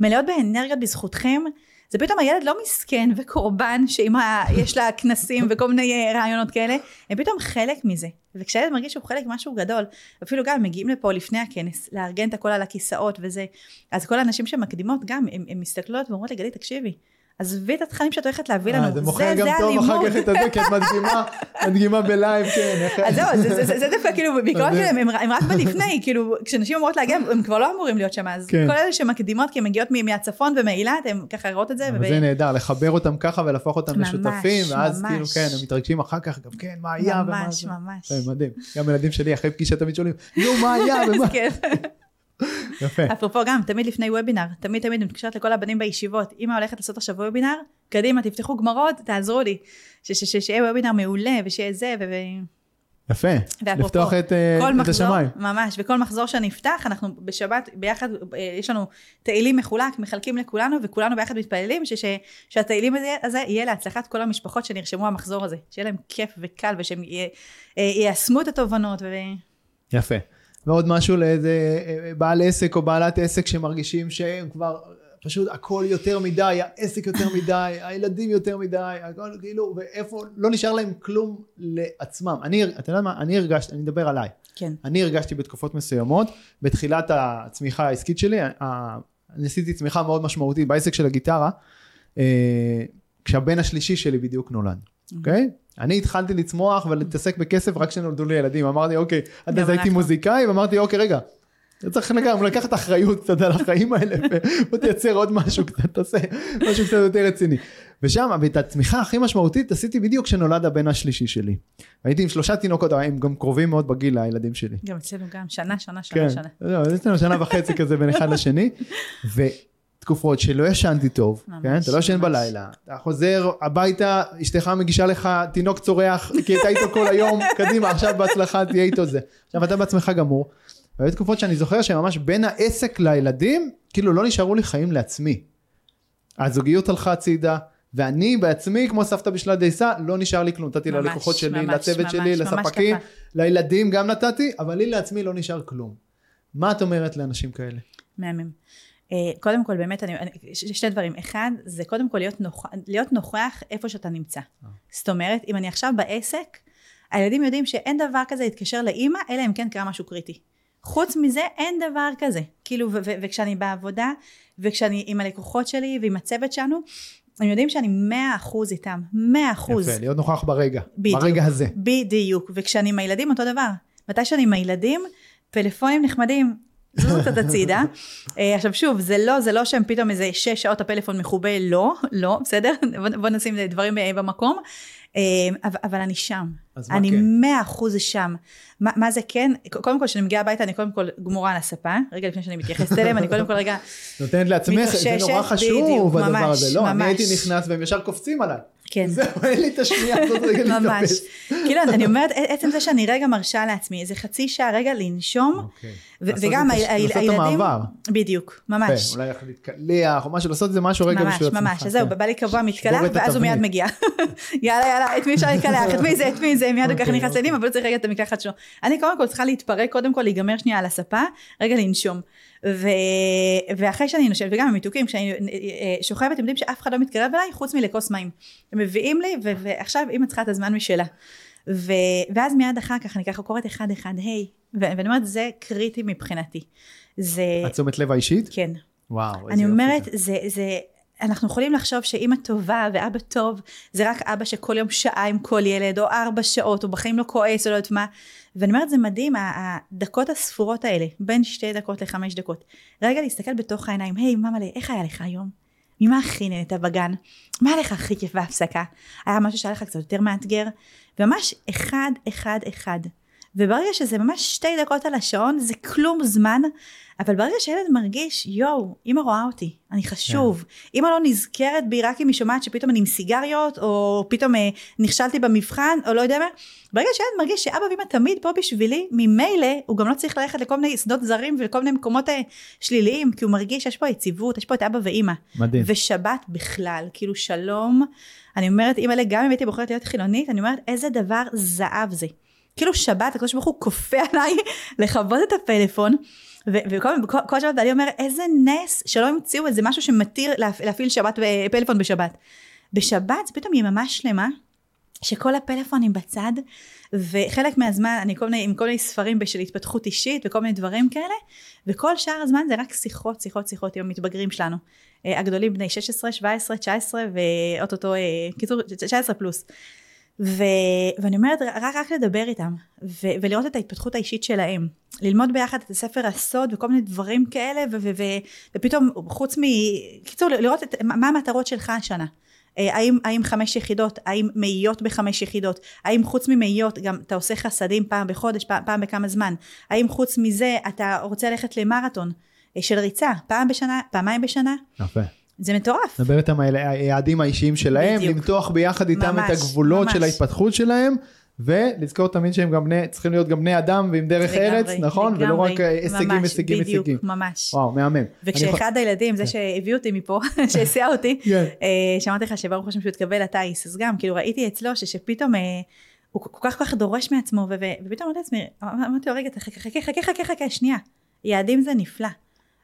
מלאות באנרגיות בזכותכם? זה פתאום הילד לא מסכן וקורבן שאם ה- יש לה כנסים וכל מיני אה, רעיונות כאלה? הם פתאום חלק מזה. וכשהילד מרגיש שהוא חלק ממשהו גדול אפילו גם מגיעים לפה לפני הכנס לארגן את הכל על הכיסאות וזה אז כל הנשים שמקדימות גם הן מסתכלות ואומרות לי גלית תקשיבי עזבי את התכנים שאת הולכת להביא אה, לנו זה מוכר גם טוב אחר כך את הזה, כי את מדגימה, מדגימה בלייב, כן. אז זהו, זה- זה- זה זה דווקא כאילו, בעיקרון. שלהם, הם רק בלפני, כאילו, כשנשים אומרות להגיע, הם כבר לא אמורים להיות שם, אז כן. כל אלה שמקדימות, כי הן מגיעות מהצפון ומאילת, הם ככה רואות את זה, זה נהדר, לחבר אותם ככה ולהפוך אותם ממש, לשותפים, ואז ממש. כאילו, כן, הם מתרגשים אחר כך, גם כן, מה היה ומה ממש, זה. ממש. כן, מדהים. גם ילדים שלי אחרי פגישה תמיד שואלים, נו, מה היה ומה... יפה. אפרופו גם, תמיד לפני וובינר, תמיד תמיד אני מתקשרת לכל הבנים בישיבות, אמא הולכת לעשות עכשיו וובינר, קדימה, תפתחו גמרות, תעזרו לי, שיהיה וובינר מעולה, ושיהיה זה, ו... יפה. ואפרופו, לפתוח את אה, כל את מחזור, השמיים. ממש, וכל מחזור שנפתח, אנחנו בשבת ביחד, אה, יש לנו תהילים מחולק, מחלקים לכולנו, וכולנו ביחד מתפללים ש- ש- שהתהילים הזה, יהיה להצלחת כל המשפחות שנרשמו המחזור הזה, שיהיה להם כיף וקל, ושהם אה, יישמו את התובנות, ו... יפה. ועוד משהו לאיזה אה, בעל עסק או בעלת עסק שמרגישים שהם כבר פשוט הכל יותר מדי, העסק יותר מדי, הילדים יותר מדי, הכל כאילו, ואיפה, לא נשאר להם כלום לעצמם. אני, אתה יודע מה, אני הרגשתי, אני מדבר עליי. כן. אני הרגשתי בתקופות מסוימות, בתחילת הצמיחה העסקית שלי, אני עשיתי צמיחה מאוד משמעותית בעסק של הגיטרה, אה, כשהבן השלישי שלי בדיוק נולד, אוקיי? אני התחלתי לצמוח ולהתעסק בכסף רק כשנולדו לי ילדים, אמרתי אוקיי, עד אז הייתי אנחנו. מוזיקאי, ואמרתי אוקיי רגע, צריך גם לקחת אחריות קצת על החיים האלה, ובוא תייצר עוד משהו קצת, תעשה משהו קצת יותר רציני. ושם, ואת הצמיחה הכי משמעותית עשיתי בדיוק כשנולד הבן השלישי שלי. הייתי עם שלושה תינוקות, הם גם קרובים מאוד בגיל לילדים שלי. גם אצלנו גם, שנה, שנה, כן, שנה, שנה. לא, שנה וחצי כזה בין אחד לשני, ותקופות שלא ישנתי טוב, ממש, כן, אתה לא ישן. בלילה, אתה חוזר הביתה, אשתך מגישה לך תינוק צורח, כי הייתה איתו כל היום, קדימה, עכשיו בהצלחה תהיה איתו זה. עכשיו אתה בעצמך גמור, והיו תקופות שאני זוכר שממש בין העסק לילדים, כאילו לא נשארו לי חיים לעצמי. הזוגיות הלכה הצידה. ואני בעצמי, כמו סבתא בשלת דייסה, לא נשאר לי כלום. נתתי ממש, ללקוחות שלי, ממש, לצוות ממש, שלי, ממש לספקים. לילדים גם נתתי, אבל לי לעצמי לא נשאר כלום. מה את אומרת לאנשים כאלה? מהמם. אה, קודם כל באמת אני, ש- שני דברים אחד זה קודם כל להיות, נוכ, להיות נוכח איפה שאתה נמצא זאת אומרת אם אני עכשיו בעסק הילדים יודעים שאין דבר כזה להתקשר לאימא אלא אם כן קרה משהו קריטי חוץ מזה אין דבר כזה כאילו ו- ו- וכשאני בעבודה וכשאני עם הלקוחות שלי ועם הצוות שלנו הם יודעים שאני מאה אחוז איתם מאה אחוז יפה, להיות נוכח ברגע. בדיוק. ברגע הזה. בדיוק, וכשאני עם הילדים אותו דבר. מתי שאני עם הילדים, פלאפונים נחמדים, זוזו קצת הצידה. אה, עכשיו שוב, זה לא, זה לא שהם פתאום איזה שש שעות הפלאפון מכובה, לא, לא, בסדר? בוא, נשים דברים אה, במקום. אה, אבל, אבל אני שם. אז אני כן? מאה אחוז שם. מה, מה זה כן? קודם כל, כשאני מגיעה הביתה, אני קודם כל גמורה על הספה. רגע לפני שאני מתייחסת אליהם, אני קודם כל רגע... נותנת לעצמך, זה נורא חשוב הדבר הזה. לא, אני ממש. הייתי נכנס והם ישר קופצים עליי. כן. זהו, אין לי את השנייה הזאת רגע ממש. להתאפס. כאילו, אני אומרת, עצם זה שאני רגע מרשה לעצמי איזה חצי שעה רגע לנשום, אוקיי. וגם את הש- ה- ה- לעשות את הילדים, המעבר. בדיוק, ממש, אולי איך להתקלח או משהו, לעשות איזה משהו רגע ממש, בשביל עצמך. ממש, אז זהו, כן. בא לי קבוע מתקלח, ואז הוא מיד. מגיע. יאללה, יאללה, את מי אפשר להתקלח, את מי זה, את מי זה, מיד הוא ככה אוקיי, נכנס לעניינים, אבל צריך רגע את המקלחת שלו. אני קודם כל צריכה להתפרק, קודם כל להיגמר שנייה על הספה, רגע לנשום. ו... ואחרי שאני נושבת, וגם המתוקים, כשאני אה, שוכבת, אתם יודעים שאף אחד לא מתקרב אליי, חוץ מלכוס מים. הם מביאים לי, ו... ועכשיו אמא צריכה את הזמן משלה. ו... ואז מיד אחר כך אני ככה קוראת אחד אחד, היי, ו... ואני אומרת, זה קריטי מבחינתי. זה, התשומת לב האישית? כן. וואו, איזה אני יופי אומרת, זה. זה, זה, אנחנו יכולים לחשוב שאימא טובה ואבא טוב זה רק אבא שכל יום שעה עם כל ילד או ארבע שעות או בחיים לא כועס או לא יודעת מה ואני אומרת זה מדהים הדקות הספורות האלה בין שתי דקות לחמש דקות רגע להסתכל בתוך העיניים היי hey, ממלא איך היה לך היום? ממה הכי נהנית בגן? מה היה לך הכי כיף בהפסקה? היה משהו שהיה לך קצת יותר מאתגר? וממש אחד אחד אחד וברגע שזה ממש שתי דקות על השעון זה כלום זמן אבל ברגע שילד מרגיש יואו אמא רואה אותי אני חשוב yeah. אמא לא נזכרת בי רק אם היא שומעת שפתאום אני עם סיגריות או פתאום אה, נכשלתי במבחן או לא יודע מה ברגע שילד מרגיש שאבא ואמא תמיד פה בשבילי ממילא הוא גם לא צריך ללכת לכל מיני שדות זרים ולכל מיני מקומות אה, שליליים כי הוא מרגיש שיש פה יציבות יש פה את אבא ואמא. מדהים. ושבת בכלל כאילו שלום אני אומרת אימא'לה גם אם הייתי בוחרת להיות חילונית אני אומרת איזה דבר זהב זה. כאילו שבת הקדוש ברוך הוא כופה עליי לכבות את הפלאפון וכל שבת בעלי אומר איזה נס שלא המציאו איזה משהו שמתיר להפעיל שבת פלאפון בשבת. בשבת זה פתאום יממה שלמה שכל הפלאפונים בצד וחלק מהזמן אני כל מיני, עם כל מיני ספרים של התפתחות אישית וכל מיני דברים כאלה וכל שאר הזמן זה רק שיחות שיחות שיחות עם המתבגרים שלנו אה, הגדולים בני 16 17 19 ואו-טו-טו אה, קיצור 19 פלוס ו, ואני אומרת רק, רק לדבר איתם ו, ולראות את ההתפתחות האישית שלהם. ללמוד ביחד את הספר הסוד וכל מיני דברים כאלה ו, ו, ו, ופתאום חוץ מ... קיצור לראות את, מה המטרות שלך השנה? אה, האם, האם חמש יחידות האם מאיות בחמש יחידות? האם חוץ ממאיות גם אתה עושה חסדים פעם בחודש פעם, פעם בכמה זמן? האם חוץ מזה אתה רוצה ללכת למרתון אה, של ריצה פעם בשנה פעמיים בשנה? יפה זה מטורף. נדבר איתם על היעדים האישיים שלהם, בדיוק. למתוח ביחד איתם ממש, את הגבולות ממש. של ההתפתחות שלהם. ולזכור תמיד שהם גם בני, צריכים להיות גם בני אדם ועם דרך לגמרי, ארץ, נכון? לגמרי, ולא רק אה, הישגים, ממש, הישגים, בדיוק, הישגים. ממש. וואו, מהמם. וכשאחד אני... הילדים, זה כן. שהביא אותי מפה, שהסיע אותי, כן. אה, שאמרתי לך שברוך השם שהוא התקבל לטיס, אז גם, כאילו ראיתי אצלו שפתאום אה, הוא כל כך כל כך דורש מעצמו, ופתאום אמרתי לעצמי, אמרתי לו רגע, חכה, חכה, חכה, חכה, שנייה, יעדים זה נפלא.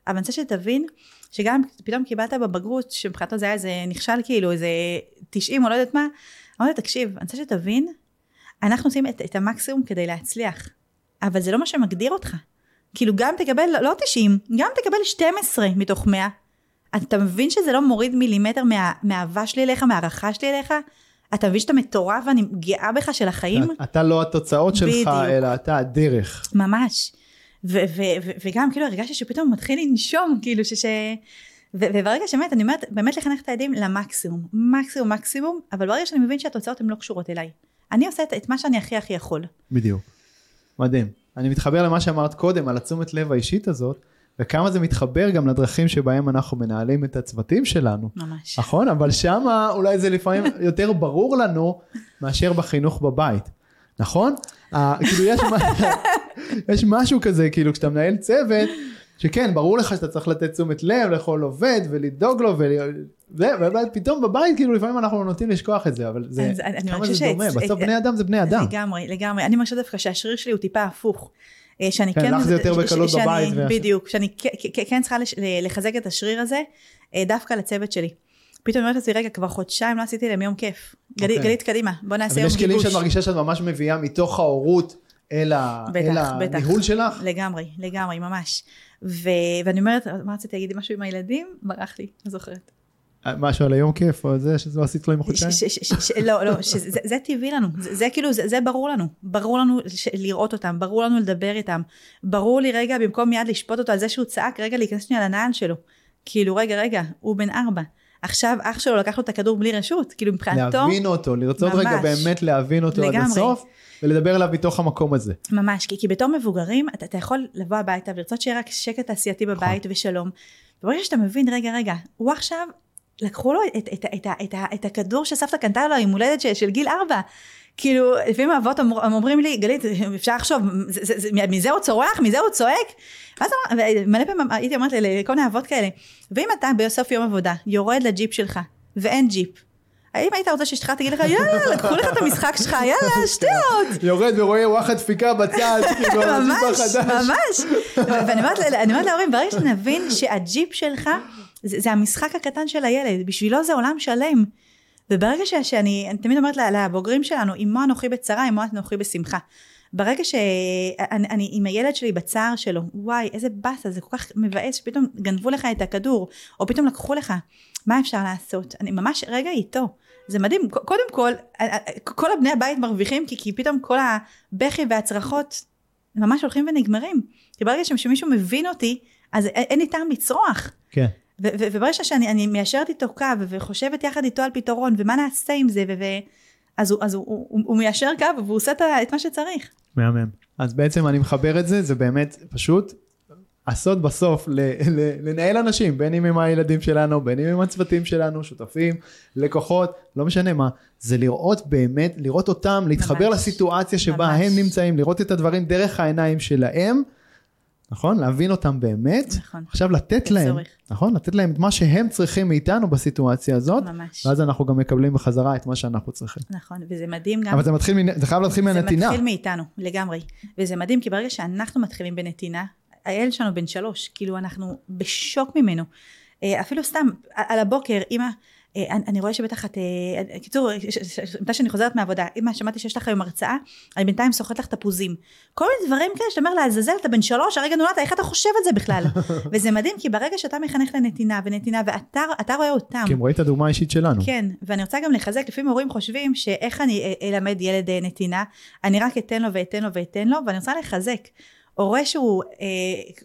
אבל אני רוצה שתבין שגם פתאום קיבלת בבגרות, שמבחינתו זה היה איזה נכשל כאילו, איזה 90 או לא יודעת מה, אמרתי תקשיב, אני רוצה שתבין, אנחנו עושים את, את המקסימום כדי להצליח, אבל זה לא מה שמגדיר אותך. כאילו גם תקבל, לא 90, גם תקבל 12 מתוך 100, אתה מבין שזה לא מוריד מילימטר מה, מהאהבה שלי אליך, מהערכה שלי אליך? אתה מבין שאתה מטורף ואני גאה בך של החיים? אתה, אתה לא התוצאות שלך, בדיוק. אלא אתה הדרך. ממש. ו- ו- ו- וגם כאילו הרגשתי שפתאום מתחיל לנשום, כאילו ש... ו- וברגע שבאמת, אני אומרת, באמת לחנך את הילדים למקסימום, מקסימום מקסימום, אבל ברגע שאני מבין שהתוצאות הן לא קשורות אליי. אני עושה את, את מה שאני הכי הכי יכול. בדיוק. מדהים. אני מתחבר למה שאמרת קודם, על התשומת לב האישית הזאת, וכמה זה מתחבר גם לדרכים שבהם אנחנו מנהלים את הצוותים שלנו. ממש. נכון? אבל שמה אולי זה לפעמים יותר ברור לנו מאשר בחינוך בבית. נכון? Uh, כאילו יש, יש משהו כזה, כאילו כשאתה מנהל צוות, שכן, ברור לך שאתה צריך לתת תשומת לב לכל עובד ולדאוג לו, ופתאום בבית כאילו לפעמים אנחנו נוטים לשכוח את זה, אבל זה, כמה זה דומה, בסוף בני אדם זה בני אדם. לגמרי, לגמרי, אני מרגישה דווקא שהשריר שלי הוא טיפה הפוך. אה, שאני כן, כן, לך זה יותר בקלות בבית. בדיוק, שאני כן צריכה לחזק את השריר הזה, אה, דווקא לצוות שלי. פתאום אומרת לעצמי, רגע, כבר חודשיים לא עשיתי להם יום כיף. Okay. אוקיי. גלית, קדימה, בוא נעשה יום גיבוש. אבל יש כלים שאת מרגישה שאת ממש מביאה מתוך ההורות אל, ה... בטח, אל הניהול בטח. שלך? לגמרי, לגמרי, ממש. ו... ואני אומרת, מה רציתי להגיד משהו עם הילדים? ברח לי, לא זוכרת. אה, משהו על היום כיף או זה שזה לא עשית לו עם החודשיים? לא, לא, שזה, זה טבעי לנו, זה, זה כאילו, זה, זה ברור לנו, ברור לנו לראות אותם, ברור לנו לדבר איתם, ברור לי רגע במקום מיד לשפוט אותו על זה שהוא צעק, רגע להיכנס שנייה לנעל שלו, כאילו רגע רגע, הוא בן ארבע, עכשיו אח שלו לקח לו את הכדור בלי רשות, כאילו מבחינתו... להבין אותו, לרצות ממש, רגע באמת להבין אותו לגמרי. עד הסוף, ולדבר אליו מתוך המקום הזה. ממש, כי, כי בתור מבוגרים, אתה, אתה יכול לבוא הביתה ולרצות שיהיה רק שקט תעשייתי בבית נכון. ושלום. וברגע שאתה מבין, רגע, רגע, הוא עכשיו, לקחו לו את, את, את, את, את, את הכדור שסבתא קנתה לו עם הולדת של, של גיל ארבע. כאילו, לפעמים האבות אומר, אומרים לי, גלית, אפשר לחשוב, מזה הוא צורח, מזה הוא צועק? ואז מלא פעמים הייתי אומרת לכל מיני אבות כאלה, ואם אתה בסוף יום עבודה יורד לג'יפ שלך, ואין ג'יפ, האם היית רוצה שאשתך תגיד לך, יאללה, לקחו לך את המשחק שלך, יאללה, שטויות. יורד ורואה וואחד דפיקה בצד, כאילו, הג'יפ החדש. ממש, ואני אומרת להורים, ברגע שנבין שהג'יפ שלך, זה המשחק הקטן של הילד, בשבילו זה עולם שלם. וברגע שאני, אני תמיד אומרת לבוגרים שלנו, עמו אנוכי בצרה, עמו אנוכי בשמחה. ברגע שאני אני עם הילד שלי בצער שלו, וואי, איזה באסה, זה כל כך מבאס שפתאום גנבו לך את הכדור, או פתאום לקחו לך, מה אפשר לעשות? אני ממש רגע איתו. זה מדהים, קודם כל, כל הבני הבית מרוויחים, כי, כי פתאום כל הבכי והצרחות ממש הולכים ונגמרים. כי ברגע שמישהו מבין אותי, אז אין לי טעם לצרוח. כן. וברגע שאני מיישרת איתו קו וחושבת יחד איתו על פתרון ומה נעשה עם זה, אז, הוא, אז הוא, הוא, הוא מיישר קו והוא עושה את מה שצריך. מהמם. אז בעצם אני מחבר את זה, זה באמת פשוט הסוד בסוף ל, ל, לנהל אנשים, בין אם עם הילדים שלנו, בין אם עם הצוותים שלנו, שותפים, לקוחות, לא משנה מה, זה לראות באמת, לראות אותם, להתחבר ממש, לסיטואציה שבה ממש. הם נמצאים, לראות את הדברים דרך העיניים שלהם. נכון? להבין אותם באמת. נכון. עכשיו לתת להם, צורך. נכון? לתת להם את מה שהם צריכים מאיתנו בסיטואציה הזאת. ממש. ואז אנחנו גם מקבלים בחזרה את מה שאנחנו צריכים. נכון, וזה מדהים גם... אבל זה מתחיל, זה חייב להתחיל מהנתינה. זה מתחיל מאיתנו, לגמרי. וזה מדהים, כי ברגע שאנחנו מתחילים בנתינה, הילד שלנו בן שלוש, כאילו אנחנו בשוק ממנו. אה, אפילו סתם, על הבוקר, אמא... אה, אני, רואה שבטח את, אה, קיצור, מתי שאני חוזרת מהעבודה, אמא שמעתי שיש לך היום הרצאה, אני בינתיים סוחט לך תפוזים. כל מיני דברים כאלה שאתה אומר לעזאזל, אתה בן שלוש, הרגע נולדת, איך אתה חושב את זה בכלל? וזה מדהים, כי ברגע שאתה מחנך לנתינה ונתינה, ואתה רואה אותם. כי הם רואים את הדוגמה האישית שלנו. כן, ואני רוצה גם לחזק, לפעמים הורים חושבים שאיך אני אלמד ילד נתינה, אני רק אתן לו ואתן לו ואתן לו, ואני רוצה לחזק. הורה שהוא אה,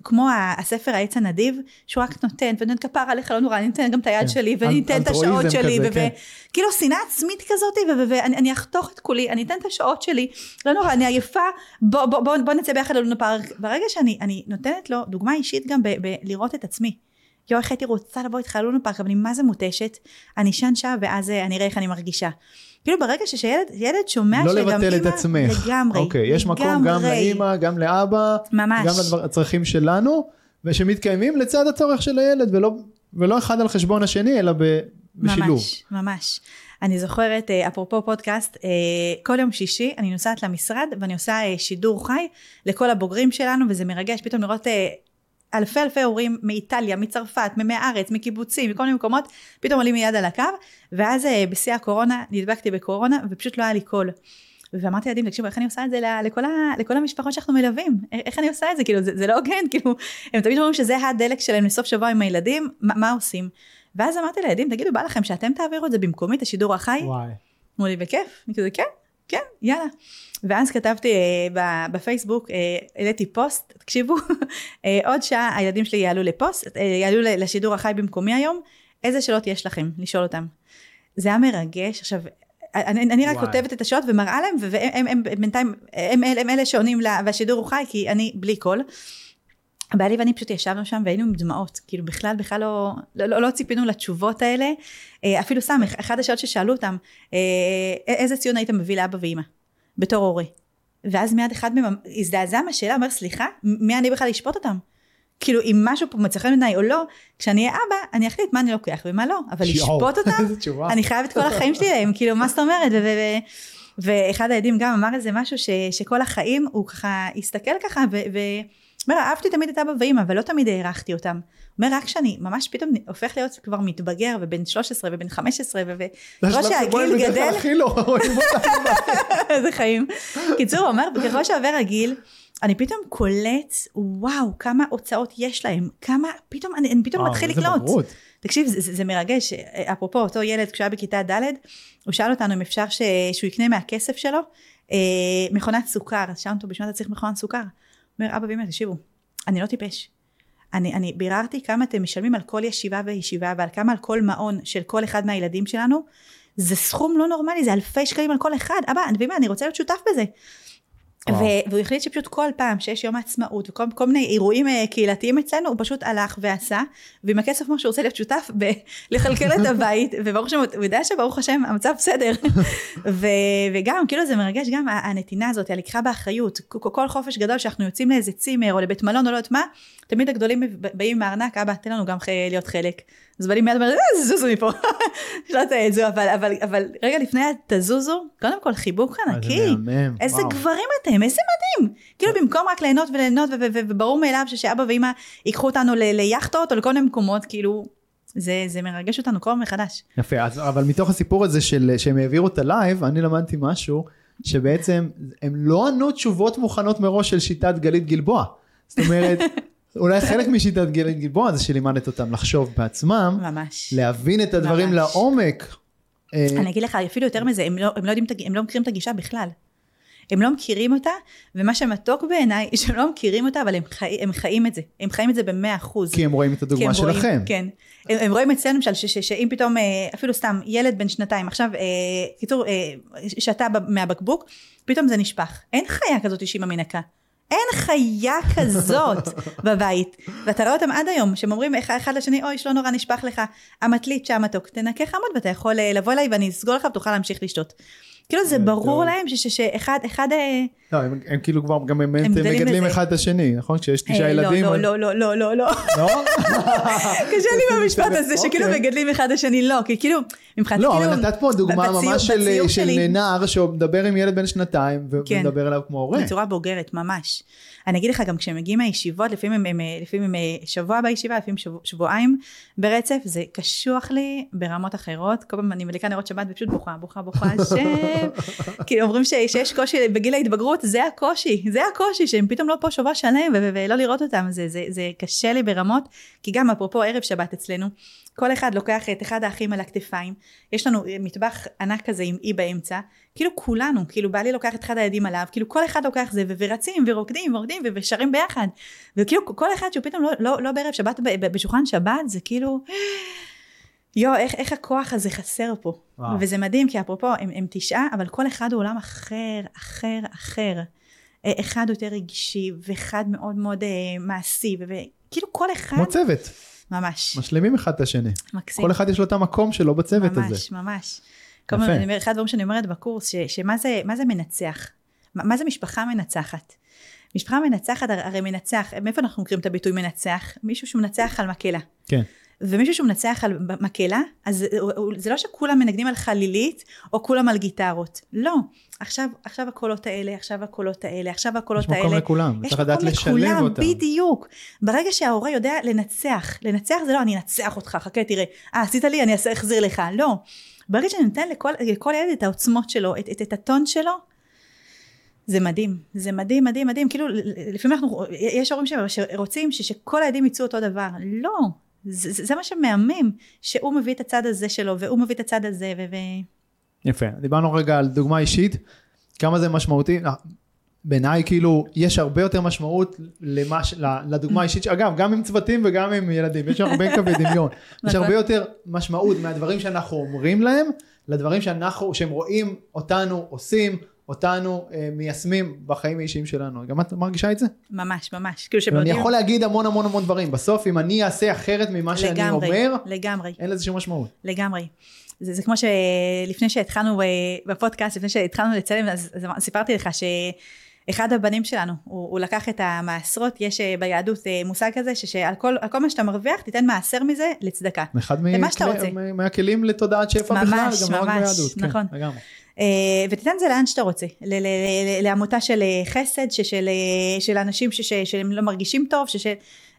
כמו הספר העץ הנדיב, שהוא רק נותן, ונותן כפר עליך, לא נורא, אני אתן גם את היד כן. שלי, ואני אתן את השעות שלי, וכאילו כן. שנאה עצמית כזאת, ואני אחתוך את כולי, אני אתן את השעות שלי, לא נורא, אני עייפה, בוא, בוא, בוא, בוא נצא ביחד ללונה פארק. ברגע שאני נותנת לו דוגמה אישית גם בלראות את עצמי. יואו, איך הייתי רוצה לבוא איתך ללונה פארק, אבל אני מה זה מותשת, אני אשן שעה, ואז אה, אני אראה איך אני מרגישה. כאילו ברגע שילד שומע לא שגם אימא, לא לבטל את עצמך. לגמרי, אוקיי, יש לגמרי. מקום גם לאימא, גם לאבא, ממש. גם לצרכים שלנו, ושמתקיימים לצד הצורך של הילד, ולא, ולא אחד על חשבון השני, אלא ב, בשילוב. ממש, ממש. אני זוכרת, אה, אפרופו פודקאסט, אה, כל יום שישי אני נוסעת למשרד ואני עושה אה, שידור חי לכל הבוגרים שלנו, וזה מרגש פתאום לראות אלפי אלפי הורים מאיטליה, מצרפת, מהארץ, מקיבוצים, מכל מיני מקומות, פתאום עולים מיד על הקו, ואז אה, בשיא הקורונה נדבקתי בקורונה ופשוט לא היה לי קול. ואמרתי לילדים, תקשיבו, איך אני עושה את זה לכל, ה, לכל המשפחות שאנחנו מלווים? איך אני עושה את זה? כאילו, זה, זה לא הוגן, כאילו, הם תמיד אומרים שזה הדלק שלהם לסוף שבוע עם הילדים, מה, מה עושים? ואז אמרתי לילדים, תגידו, בא לכם שאתם תעבירו את זה במקומי, את השידור החי? וואי. אמרו לי, בכיף. אני כזה, כן, כן, יאללה. ואז כתבתי אה, בפייסבוק, אה, העליתי פוסט, תקשיבו, אה, עוד שעה הילדים שלי יעלו לפוסט, יעלו לשידור החי במקומי היום, איזה שאלות יש לכם? לשאול אותם. זה היה מרגש, עכשיו, אני, אני רק וואי. כותבת את השאלות ומראה להם, והם הם, הם, בינתיים, הם, הם, הם אלה שעונים והשידור הוא חי, כי אני בלי קול. הבעלי ואני פשוט ישבנו שם והיינו עם דמעות, כאילו בכלל בכלל לא, לא, לא, לא ציפינו לתשובות האלה, אפילו סתם, אחת השאלות ששאלו אותם, איזה ציון היית מביא לאבא ואימא? בתור הורה. ואז מיד אחד מהם הזדעזע מהשאלה, אומר סליחה, מי אני בכלל לשפוט אותם? כאילו אם משהו פה מצא חן בעיניי או לא, כשאני אהיה אבא, אני אחליט מה אני לוקח ומה לא, אבל לשפוט אותם, אני חייב את כל החיים שלי להם, כאילו מה זאת אומרת, ואחד העדים גם אמר איזה משהו ש, שכל החיים הוא ככה הסתכל ככה, ואומר אהבתי תמיד את אבא ואמא, אבל לא תמיד הערכתי אותם. אומר רק כשאני ממש פתאום הופך להיות כבר מתבגר ובן 13 ובן 15 וככל שהגיל גדל, איזה חיים. קיצור הוא אומר ככל שעובר הגיל אני פתאום קולט וואו כמה הוצאות יש להם כמה פתאום אני, אני פתאום מתחיל לקלוט. תקשיב זה, זה, זה מרגש אפרופו אותו ילד כשהוא היה בכיתה ד' הוא שאל אותנו אם אפשר ש, שהוא יקנה מהכסף שלו אה, מכונת סוכר אז שאלנו אותו בשביל אתה צריך מכונת סוכר. אומר אבא ואמא תקשיבו אני לא טיפש אני, אני ביררתי כמה אתם משלמים על כל ישיבה וישיבה ועל כמה על כל מעון של כל אחד מהילדים שלנו. זה סכום לא נורמלי, זה אלפי שקלים על כל אחד. אבא, אני רוצה להיות שותף בזה. והוא החליט שפשוט כל פעם שיש יום העצמאות וכל כל מיני אירועים אה, קהילתיים אצלנו, הוא פשוט הלך ועשה, ועם הכסף כמו שהוא רוצה להיות שותף בלכלכל את הבית, וברוך השם, הוא יודע שברוך השם המצב בסדר. ו, וגם, כאילו זה מרגש גם הנתינה הזאת, הלקחה באחריות, כל חופש גדול שאנחנו יוצאים לאיזה צימר או לבית מלון או לא יודעת מה, תמיד הגדולים באים מהארנק, אבא, תן לנו גם להיות חלק. אז באים מיד ואומרים, אה, זוזו מפה, שלא תעזו, אבל, אבל, אבל רגע לפני תזוזו, קודם כל חיבוק ענקי, איזה גברים אתם, איזה מדהים, כאילו במקום רק ליהנות וליהנות, וברור מאליו שאבא ואמא ייקחו אותנו ליאכטות או לכל מיני מקומות, כאילו, זה, זה מרגש אותנו כל מחדש. יפה, אז, אבל מתוך הסיפור הזה של שהם העבירו את ה live, אני למדתי משהו, שבעצם הם לא ענו תשובות מוכנות מראש של שיטת גלית גלבוע. זאת אומרת, אולי חלק משיטת גלית גלבוע זה שלימדת אותם לחשוב בעצמם, ממש. להבין את הדברים ממש. לעומק. אה, אני אגיד לך אפילו יותר מזה, הם לא, הם לא, יודעים, הם לא מכירים את הגישה בכלל. הם לא מכירים אותה, ומה שמתוק בעיניי, שהם לא מכירים אותה, אבל הם, חי, הם חיים את זה. הם חיים את זה במאה אחוז. כי הם רואים את הדוגמה רואים- שלכם. כן. הם, הם רואים אצלנו למשל, שאם פתאום, אה, אפילו סתם, ילד בן שנתיים, עכשיו, אה, קיצור, אה, שתה מהבקבוק, פתאום זה נשפך. אין חיה כזאת שאימא מנקה. אין חיה כזאת בבית. ואתה רואה אותם עד היום, שהם אומרים אחד, לשני, אוי, שלא נורא נשפך לך המטלית שהמתוק, תנקה חמוד ואתה יכול לבוא אליי ואני אסגור לך ותוכל להמשיך לשתות. כאילו זה ברור. להם שאחד, אחד, אה, לא, הם, הם כאילו כבר גם הם, הם גדלים מגדלים. אחד את השני, נכון? כשיש תשעה אה, ילדים. לא, אז- לא, לא, לא, לא, לא. לא? קשה לי במשפט הזה שכאילו אוקיי. מגדלים אחד את השני, לא, כי כאילו, מבחינתי לא, כאילו, אבל נתת פה דוגמה בציור- ממש של, בציור של שלי- נער שמדבר עם ילד בן שנתיים כן. ומדבר אליו כמו הורה. בצורה בוגרת, ממש. אני אגיד לך, גם כשהם מגיעים מהישיבות, לפעמים הם, הם, לפעמים הם אה, שבוע בישיבה, לפעמים שבוע, שבועיים ברצף, זה קשוח לי ברמות אחרות. כל פעם אני מדליקה נרות שבת ופשוט בוכה, בוכה, בוכה, השם. כאילו אומרים שיש קושי בגיל ההתבגרות, זה הקושי, זה הקושי, שהם פתאום לא פה שבוע שלם ולא לראות אותם, זה, זה, זה קשה לי ברמות, כי גם אפרופו ערב שבת אצלנו, כל אחד לוקח את אחד האחים על הכתפיים, יש לנו מטבח ענק כזה עם אי באמצע, כאילו כולנו, כאילו בעלי לוקח את אחד הילדים עליו, כאילו כל אחד לוקח זה, ורצים ורוקדים ורוקדים ושרים ביחד, וכאילו כל אחד שהוא פתאום לא, לא, לא בערב שבת בשולחן שבת, זה כאילו, יואו, איך, איך הכוח הזה חסר פה. וואו. וזה מדהים, כי אפרופו, הם, הם תשעה, אבל כל אחד הוא עולם אחר, אחר, אחר. אה, אחד יותר רגשי, ואחד מאוד מאוד אה, מעשי, וכאילו כל אחד, כמו צוות, ממש, משלימים אחד את השני. מקסים. כל אחד יש לו את המקום שלו בצוות הזה. ממש, ממש. כל יפה. אני אומרת, אחד הדברים שאני אומרת בקורס, ש- שמה זה, מה זה מנצח? מה, מה זה משפחה מנצחת? משפחה מנצחת, הר- הרי מנצח, מאיפה אנחנו מכירים את הביטוי מנצח? מישהו שהוא מנצח על מקהלה. כן. ומישהו שהוא מנצח על מקהלה, אז זה- לא שכולם מנגנים על חלילית, או כולם על גיטרות. לא. עכשיו, עכשיו הקולות האלה, עכשיו הקולות האלה, עכשיו הקולות יש האלה. מקום לכולם, יש צריך לדעת לשלב אותם. בדיוק. ברגע שההורה יודע לנצח, לנצח זה לא אני אנצח אותך, חכה תראה, אה עשית לי אני אחזיר לך, לא. ברגע שאני נותן לכל, לכל ילד את העוצמות שלו, את, את, את הטון שלו, זה מדהים, זה מדהים, מדהים, מדהים, כאילו לפעמים אנחנו, יש הורים שרוצים ש, שכל הילדים יצאו אותו דבר, לא, זה, זה, זה מה שמהמם, שהוא מביא את הצד הזה שלו, והוא מביא את הצד הזה, ו... יפה. דיברנו רגע על דוגמה אישית, כמה זה משמעותי. אה, בעיניי כאילו יש הרבה יותר משמעות למה, ש- ל- לדוגמה האישית, אגב גם עם צוותים וגם עם ילדים, יש הרבה קווי דמיון, יש נכון. הרבה יותר משמעות מהדברים שאנחנו אומרים להם, לדברים שאנחנו, שהם רואים אותנו עושים, אותנו אה, מיישמים בחיים האישיים שלנו, גם את מרגישה את זה? ממש, ממש, כאילו אני שבודקים, יכול להגיד המון המון המון דברים, בסוף אם אני אעשה אחרת ממה שאני לגמרי, אומר, לגמרי. אין לזה שום משמעות. לגמרי. זה, זה כמו שלפני שהתחלנו אה, בפודקאסט, לפני שהתחלנו לצלם, אז, אז סיפרתי לך שאחד הבנים שלנו, הוא, הוא לקח את המעשרות, יש אה, ביהדות אה, מושג כזה, ש- שעל כל, כל מה שאתה מרוויח, תיתן מעשר מזה לצדקה. אחד למה שאתה מכלי- רוצה. מ- מהכלים לתודעת שפע ממש, בכלל, גם לא רק ממש, ביהדות. נכון. כן, לגמרי. אה, ותיתן את זה לאן שאתה רוצה, לעמותה של אה, חסד, ש- של, אה, של אנשים שהם לא מרגישים טוב, ש-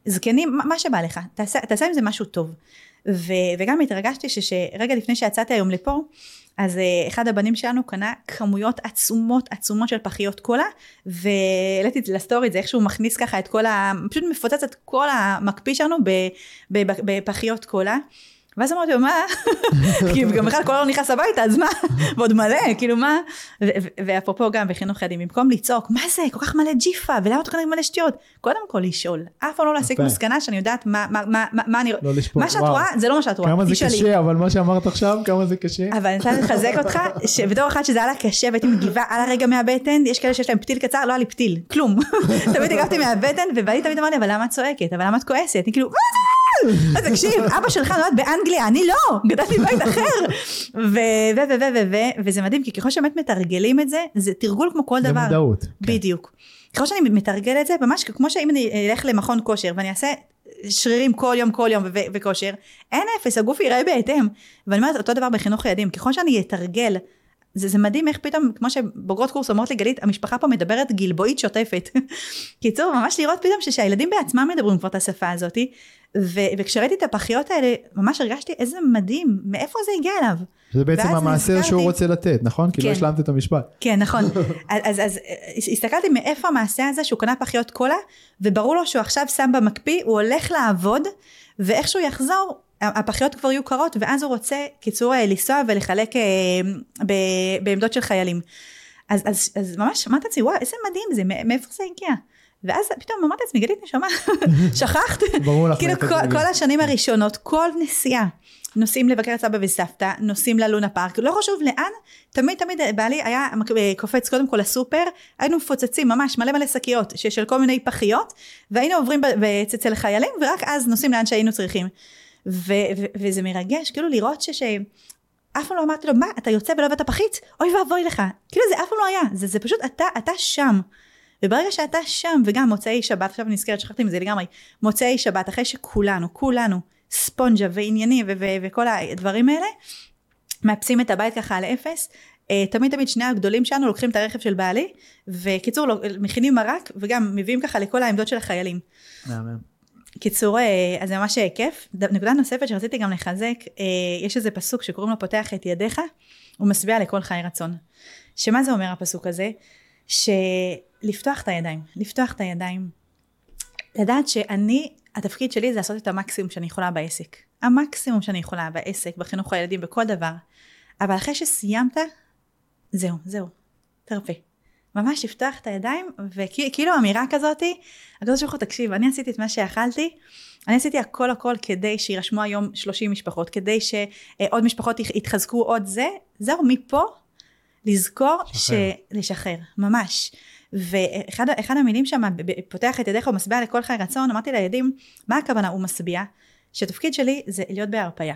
זקנים, מה- שבא לך, תעשה, תעשה עם זה משהו טוב. ו, וגם התרגשתי שרגע לפני שיצאתי היום לפה, אז אחד הבנים שלנו קנה כמויות עצומות עצומות של פחיות קולה, והעליתי את זה לסטורי, את זה איך שהוא מכניס ככה את כל ה... פשוט מפוצץ את כל המקפיא שלנו בפחיות קולה. ואז אמרתי לו, מה? כי גם בכלל כל היום נכנס הביתה, אז מה? ועוד מלא, כאילו מה? ואפרופו גם בחינוך ילדים, במקום לצעוק, מה זה? כל כך מלא ג'יפה, ולמה אתה קונה מלא שטויות? קודם כל לשאול. אף פעם לא להסיק. מסקנה שאני יודעת מה, מה, מה, מה, אני... לא לשפוט. מה שאת. רואה, זה לא מה שאת רואה. כמה זה. קשה, אבל מה שאמרת עכשיו, כמה זה קשה. אבל אני רוצה לחזק אותך, שבתור אחת שזה היה לה קשה והייתי מגיבה על הרגע מהבטן, יש כאלה שיש להם פתיל קצר, לא היה לי פתיל, כלום. תמיד הגבתי מהבטן, ובעלי תמיד אמר לי, אבל למה את צועקת? אבל למה את כועסת? אני כאילו, מה זה? אז תקשיב, אבא שלך נולד באנגליה, אני לא, גדלתי בבית אחר. ו- ו- ו- ו- ו- ו- וזה מדהים, כי ככל שבאמת מתרגלים את זה, זה תרגול כמו כל דבר. מודעות. כן. בדיוק. ככל שאני מתרגל את זה, ממש כמו שאם אני אלך למכון כושר ואני אעשה שרירים כל יום כל יום וכושר, אין אפס, הגוף ייראה בהתאם. ואני אומרת אותו דבר בחינוך ילדים, ככל שאני אתרגל זה, זה מדהים איך פתאום, כמו שבוגרות קורס אומרות לי, גלית, המשפחה פה מדברת גלבועית שוטפת. קיצור, ממש לראות פתאום שהילדים בעצמם מדברים כבר את השפה הזאתי, ו- וכשראיתי את הפחיות האלה, ממש הרגשתי איזה מדהים, מאיפה זה הגיע אליו. זה בעצם המעשר נזכרתי, שהוא רוצה לתת, נכון? כי לא כן. השלמת את המשפט. כן, נכון. אז, אז, אז הסתכלתי מאיפה המעשה הזה שהוא קנה פחיות קולה, וברור לו שהוא עכשיו שם במקפיא, הוא הולך לעבוד, ואיך שהוא יחזור, הפחיות כבר יהיו קרות, ואז הוא רוצה, קיצור, אה, לנסוע ולחלק אה, ב, בעמדות של חיילים. אז, אז, אז ממש אמרתי לעצמי, וואו, איזה מדהים זה, מא- מאיפה זה הגיע? ואז פתאום אמרתי לעצמי, גלית נשמה, שכחת? ברור לך כאילו כל. כל השנים הראשונות, כל נסיעה, נוסעים לבקר את סבא וסבתא, נוסעים ללונה פארק, לא חשוב לאן, תמיד תמיד בעלי היה אה, קופץ קודם כל לסופר, היינו מפוצצים ממש מלא מלא שקיות של כל מיני פחיות, והיינו עוברים אצל חיילים, ורק אז נוסעים לאן שהיינו צריכים. ו- ו- וזה מרגש, כאילו לראות ש... אף פעם לא אמרתי לו, מה, אתה יוצא ולא הבאת פחית? אוי ואבוי לך. כאילו זה אף פעם לא היה, זה, זה פשוט אתה, אתה שם. וברגע שאתה שם, וגם מוצאי שבת, עכשיו אני נזכרת, שכחתי מזה לגמרי, מוצאי שבת, אחרי שכולנו, כולנו, ספונג'ה ועניינים ו- ו- וכל הדברים האלה, מאפסים את הבית ככה על אפס, אה, תמיד תמיד שני הגדולים שלנו לוקחים את הרכב של בעלי, וקיצור, לא- מכינים מרק, וגם מביאים ככה לכל העמדות של החיילים. מהמם. קיצור, אה, אז זה ממש אה, כיף. נקודה נוספת שרציתי גם לחזק, אה, יש איזה פסוק שקוראים לו פותח את ידיך, הוא משביע לכל חי רצון. שמה זה אומר הפסוק הזה? שלפתוח את הידיים, לפתוח את הידיים. לדעת שאני, התפקיד שלי זה לעשות את המקסימום שאני יכולה בעסק. המקסימום שאני יכולה בעסק, בחינוך הילדים, בכל דבר. אבל אחרי שסיימת, זהו, זהו, תרפה. ממש לפתוח את הידיים, וכאילו אמירה כזאתי, הקדוש ברוך הוא תקשיב, אני עשיתי את מה שיכלתי, אני עשיתי הכל הכל כדי שירשמו היום 30 משפחות, כדי שעוד משפחות ית- יתחזקו עוד זה, זהו, מפה לזכור, לשחרר. ש... לשחרר, ממש. ואחד אחד המילים שם, פותח את ידיך ומשביע לכל חי רצון, אמרתי לילדים, מה הכוונה הוא משביע? שהתפקיד שלי זה להיות בהרפייה.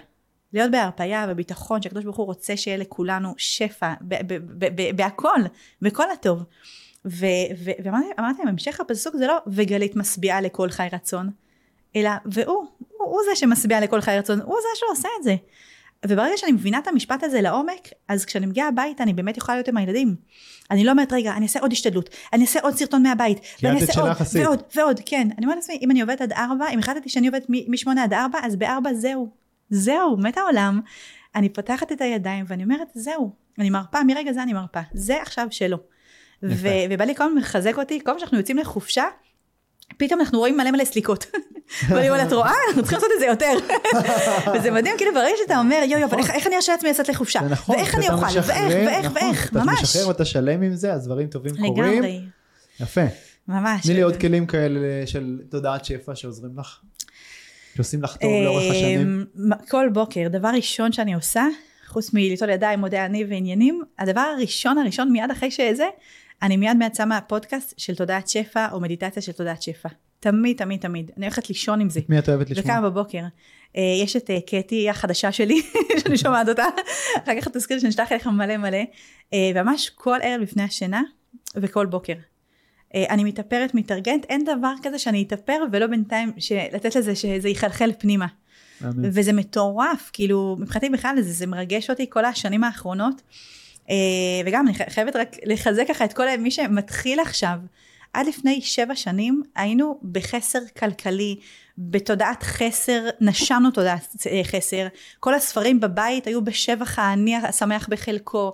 להיות בהרפייה וביטחון שהקדוש ברוך הוא רוצה שיהיה לכולנו שפע בהכל, בכל הטוב. ואמרתי אמרתי להם, המשך הפסוק זה לא וגלית משביעה לכל חי רצון, אלא והוא, הוא, הוא זה שמשביע לכל חי רצון, הוא זה שעושה את זה. וברגע שאני מבינה את המשפט הזה לעומק, אז כשאני מגיעה הביתה אני באמת יכולה להיות עם הילדים. אני לא אומרת, רגע, אני אעשה עוד השתדלות, אני אעשה עוד סרטון מהבית, ואני אעשה עוד, עשית. ועוד, ועוד, כן. אני אומרת לעצמי, אם אני עובדת עד ארבע, אם החלטתי שאני עובדת משמונה עד ארבע, אז בארבע זהו, זהו, מת העולם. אני פותחת את הידיים ואני אומרת, זהו, אני מרפה, מרגע זה אני מרפה, זה עכשיו שלו. ו- ובא לי כל הזמן מחזק אותי, כל פעם שאנחנו יוצאים לחופשה, פתאום אנחנו רואים מלא מלא סליקות. ואני אומרת, את רואה? אנחנו צריכים לעשות את זה יותר. וזה מדהים, כאילו ברגע שאתה אומר, יו יו, אבל איך- איך אני ארשה לעצמי לצאת לחופשה? נכון, ואיך אני אוכל? ואיך, ואיך, נכון, ואיך, אתה ממש. משחרר ואתה שלם עם זה, אז דברים טובים קורים. לגמרי, יפה. ממש. תני לי עוד כלים כאלה של תודעת שפע שעוזרים לך. שעושים לך טוב לאורך השנים. אמ, כל בוקר, דבר ראשון שאני עושה, חוץ מליטול ידיים, מודה אני ועניינים, הדבר הראשון הראשון מיד אחרי שזה, אני מיד מיד שמה פודקאסט של תודעת שפע או מדיטציה של תודעת שפע. תמיד תמיד תמיד. אני הולכת לישון עם זה. מי את אוהבת לשמוע? וקמה בבוקר. אה, יש את אה, קטי, החדשה שלי, שאני שומעת אותה. אחר כך תזכיר שאני אשלח אליך מלא מלא. אה, וממש כל ערב לפני השינה וכל בוקר. אה, אני מתאפרת, מתארגנת, אין דבר כזה שאני אתאפר ולא בינתיים לתת לזה שזה יחלחל פנימה. וזה מטורף, כאילו, מבחינתי בכלל זה, זה מרגש אותי כל השנים האחרונות. אה, וגם אני חי- חייבת רק לחזק ככה את כל מי שמתחיל עכשיו. עד לפני שבע שנים היינו בחסר כלכלי, בתודעת חסר, נשמנו תודעת אה, חסר. כל הספרים בבית היו בשבח האני השמח בחלקו.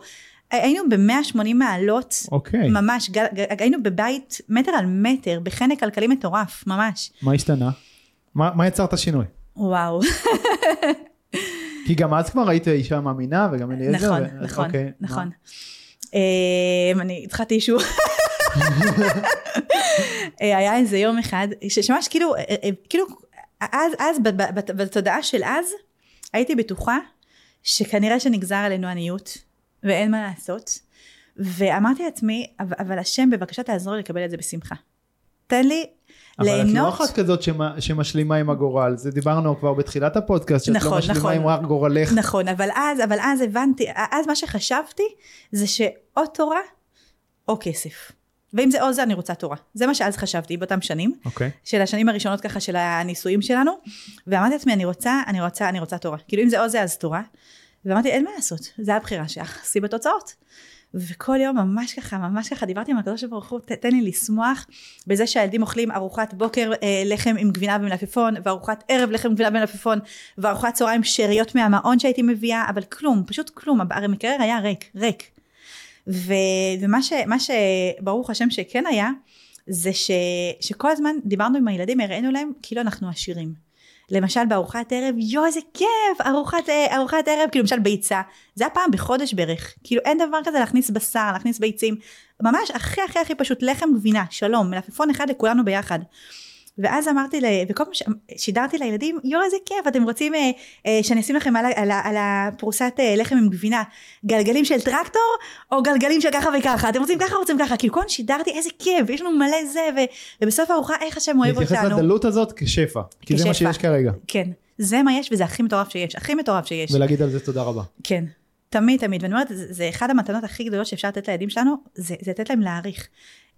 היינו ב-180 מעלות, אוקיי. ממש, גל, היינו בבית מטר על מטר, בחנק כלכלי מטורף, ממש. מה השתנה? מה מה יצר את השינוי? וואו. כי גם אז כבר היית אישה מאמינה וגם אליעזר. נכון, ו- נכון, אוקיי, נכון. אמ, אני התחלתי אישור. אה, היה איזה יום אחד, שממש כאילו, אה, אה, כאילו, אז, אז, בתודעה של אז, הייתי בטוחה שכנראה שנגזר עלינו עניות, ואין מה לעשות. ואמרתי לעצמי, אבל, אבל השם בבקשה תעזור לי לקבל את זה בשמחה. תן לי אבל את לא ליהנות. אחת כזאת שמה- שמשלימה עם הגורל, זה דיברנו כבר בתחילת הפודקאסט, שאת נכון, לא משלימה נכון. עם רק גורלך. נכון, אבל אז, אבל אז הבנתי, אז מה שחשבתי זה שאו תורה או כסף. ואם זה או זה אני רוצה תורה. זה מה שאז חשבתי באותם שנים, אוקיי. של השנים הראשונות ככה של הנישואים שלנו, ואמרתי לעצמי אני רוצה, אני רוצה, אני רוצה תורה. כאילו אם זה או זה אז תורה. ואמרתי, אין מה לעשות, זה הבחירה שלך, שיא בתוצאות. וכל יום ממש ככה, ממש ככה, דיברתי עם הקדוש ברוך הוא, תן לי לשמוח בזה שהילדים אוכלים ארוחת בוקר אה, לחם עם גבינה ומלפפון, וארוחת ערב לחם עם גבינה ומלפפון, וארוחת צהריים שאריות מהמעון שהייתי מביאה, אבל כלום, פשוט כלום, הרי המקרר היה ריק, ריק. ו, ומה ש, שברוך השם שכן היה, זה ש, שכל הזמן דיברנו עם הילדים, הראינו להם כאילו אנחנו עשירים. למשל בארוחת ערב, יואו איזה כיף, ארוחת, אה, ארוחת ערב, כאילו למשל ביצה, זה היה פעם בחודש בערך, כאילו אין דבר כזה להכניס בשר, להכניס ביצים, ממש הכי הכי הכי פשוט לחם גבינה, שלום, מלפפון אחד לכולנו ביחד. ואז אמרתי, וכל פעם שידרתי לילדים, יואו איזה כיף, אתם רוצים אה, אה, שאני אשים לכם על, על, על הפרוסת אה, לחם עם גבינה, גלגלים של טרקטור, או גלגלים של ככה וככה, אתם רוצים ככה רוצים ככה, כאילו כל שידרתי איזה כיף, יש לנו מלא זה, ו, ובסוף הארוחה איך השם אוהב אותנו. להתייחס לדלות הזאת כשפע, כי כשפע. זה מה שיש כרגע. כן, זה מה יש וזה הכי מטורף שיש, הכי מטורף שיש. ולהגיד על זה תודה רבה. כן. תמיד תמיד ואני אומרת זה, זה אחד המתנות הכי גדולות שאפשר לתת לילדים שלנו זה, זה לתת להם להעריך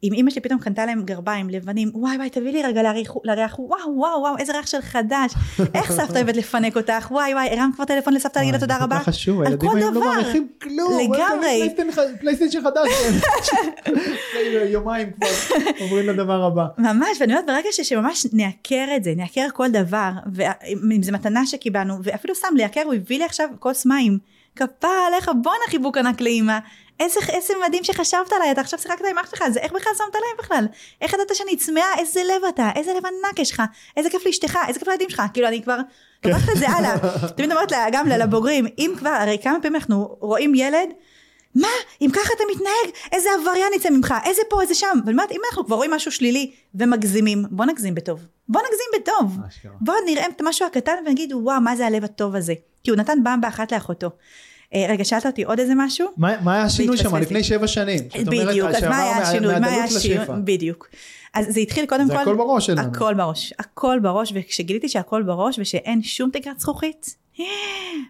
אם אימא שלי פתאום קנתה להם גרביים לבנים, וואי וואי תביא לי רגע להריח, להריח וואו וואו וואו איזה ריח של חדש, איך סבתא אוהבת לפנק אותך, וואי וואי הרמת כבר טלפון לסבתא להגיד לה תודה רבה, חשוב, הילדים היום לא מעריכים כלום, לגמרי, פלייסטיישן חדש, יומיים כבר עוברים לדבר הבא. ממש, ואני אומרת ברגע שממש נעקר את זה, נעקר כל דבר, ואם זה מתנה שקיבלנו, ואפילו סתם לעקר, הוא הביא לי עכשיו כוס מים. כפרה עליך, בואנה חיבוק ענק לאימא. איזה, איזה מדהים שחשבת עליי, אתה עכשיו שיחקת עם אח שלך, זה איך בכלל שמת לב בכלל? איך ידעת שאני צמאה, איזה לב אתה, איזה לב ענק יש לך, איזה כיף לאשתך, איזה כיף לילדים שלך, כאילו אני כבר לוקחת את זה הלאה. תמיד אומרת לה, גם לבוגרים, אם כבר, הרי כמה פעמים אנחנו רואים ילד, מה, אם ככה אתה מתנהג, איזה עבריין יצא ממך, איזה פה, איזה שם, אומרת, אם אנחנו כבר רואים משהו שלילי ומגזימים, בוא נגזים בטוב. בוא נגזים בטוב. בוא נראה את המשהו הקטן ונגיד, וואו, מה זה הלב הטוב הזה. כי הוא נתן במבה אחת לאחותו. אה, רגע, שאלת אותי עוד איזה משהו? מה היה השינוי שם לפני שבע שנים? בדיוק, אז מה היה השינוי? מה היה השינוי? בדיוק. אז זה התחיל קודם כל... זה הכל בראש שלנו. הכל בראש, הכל בראש, וכשגיליתי שהכל בראש ושאין שום תקרת זכוכית,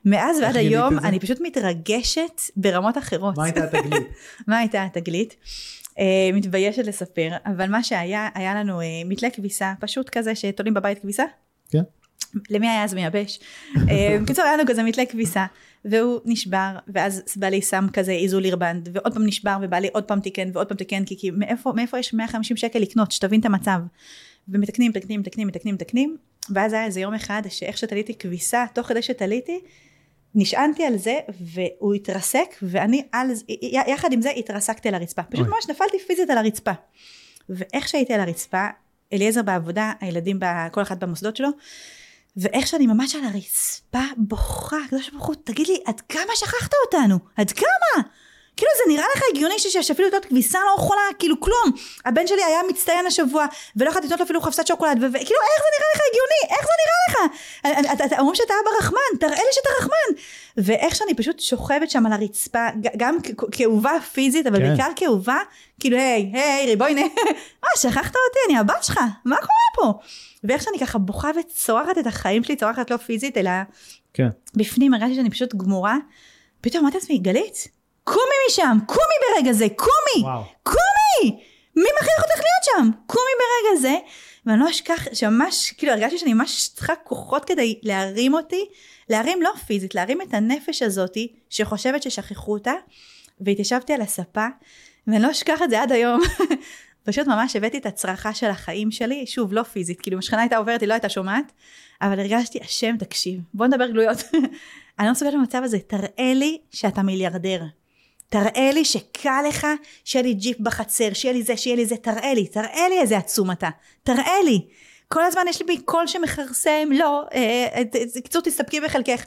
מאז ועד היום אני פשוט מתרגשת ברמות אחרות. מה הייתה התגלית? מה הייתה התגלית? Uh, מתביישת לספר, אבל מה שהיה, היה לנו uh, מתלה כביסה, פשוט כזה שתולים בבית כביסה. כן. למי היה אז מייבש? בקיצור היה לנו כזה מתלה כביסה. והוא נשבר, ואז בעלי שם כזה איזול בנד, ועוד פעם נשבר, ובעלי עוד פעם תיקן, ועוד פעם תיקן, כי, כי מאיפה, מאיפה יש 150 שקל לקנות, שתבין את המצב. ומתקנים, מתקנים, מתקנים, מתקנים, מתקנים, ואז היה איזה יום אחד, שאיך שתליתי כביסה, תוך כדי שתליתי, נשענתי על זה, והוא התרסק, ואני על זה, יחד עם זה התרסקתי על הרצפה. פשוט ממש נפלתי פיזית על הרצפה. ואיך שהייתי על הרצפה, אליעזר בעבודה, הילדים, כל אחד במוסדות שלו, ואיך שאני ממש על הרצפה בוכה, הקדוש ברוך הוא, תגיד לי, עד כמה שכחת אותנו? עד כמה? כאילו זה נראה לך הגיוני שאפילו לתת כביסה לא יכולה, כאילו כלום. הבן שלי היה מצטיין השבוע, ולא יכולתי לתת לו אפילו חפסת שוקולד, וכאילו איך זה נראה לך הגיוני? איך זה נראה לך? אומרים שאתה אבא רחמן, תראה לי שאתה רחמן. ואיך שאני פשוט שוכבת שם על הרצפה, גם כאובה פיזית, אבל כן. בעיקר כאובה, כאילו היי, היי, ריבוינה, מה, שכחת אותי, אני הבת שלך, מה קורה פה? ואיך שאני ככה בוכה וצורחת את החיים שלי, צורחת לא פיזית, אלא כן. בפנים הרגשתי שאני פשוט גמורה. פתאום אמרתי לעצמי, גלית, קומי משם, קומי ברגע זה, קומי, וואו. קומי! מי מכריח אותך להיות שם? קומי ברגע זה. ואני לא אשכח שממש, כאילו הרגשתי שאני ממש צריכה כוחות כדי להרים אותי, להרים לא פיזית, להרים את הנפש הזאתי שחושבת ששכחו אותה, והתיישבתי על הספה, ואני לא אשכח את זה עד היום. פשוט ממש הבאתי את הצרחה של החיים שלי, שוב, לא פיזית, כאילו אם השכנה הייתה עוברת, היא לא הייתה שומעת, אבל הרגשתי, השם, תקשיב, בוא נדבר גלויות. אני לא מסוגלת במצב הזה, תראה לי שאתה מיליארדר. תראה לי שקל לך, שיהיה לי ג'יפ בחצר, שיהיה לי זה, שיהיה לי זה, תראה לי, תראה לי איזה עצום אתה. תראה לי. כל הזמן יש לי בי קול שמכרסם, לא, בקיצור, אה, תסתפקי בחלקך.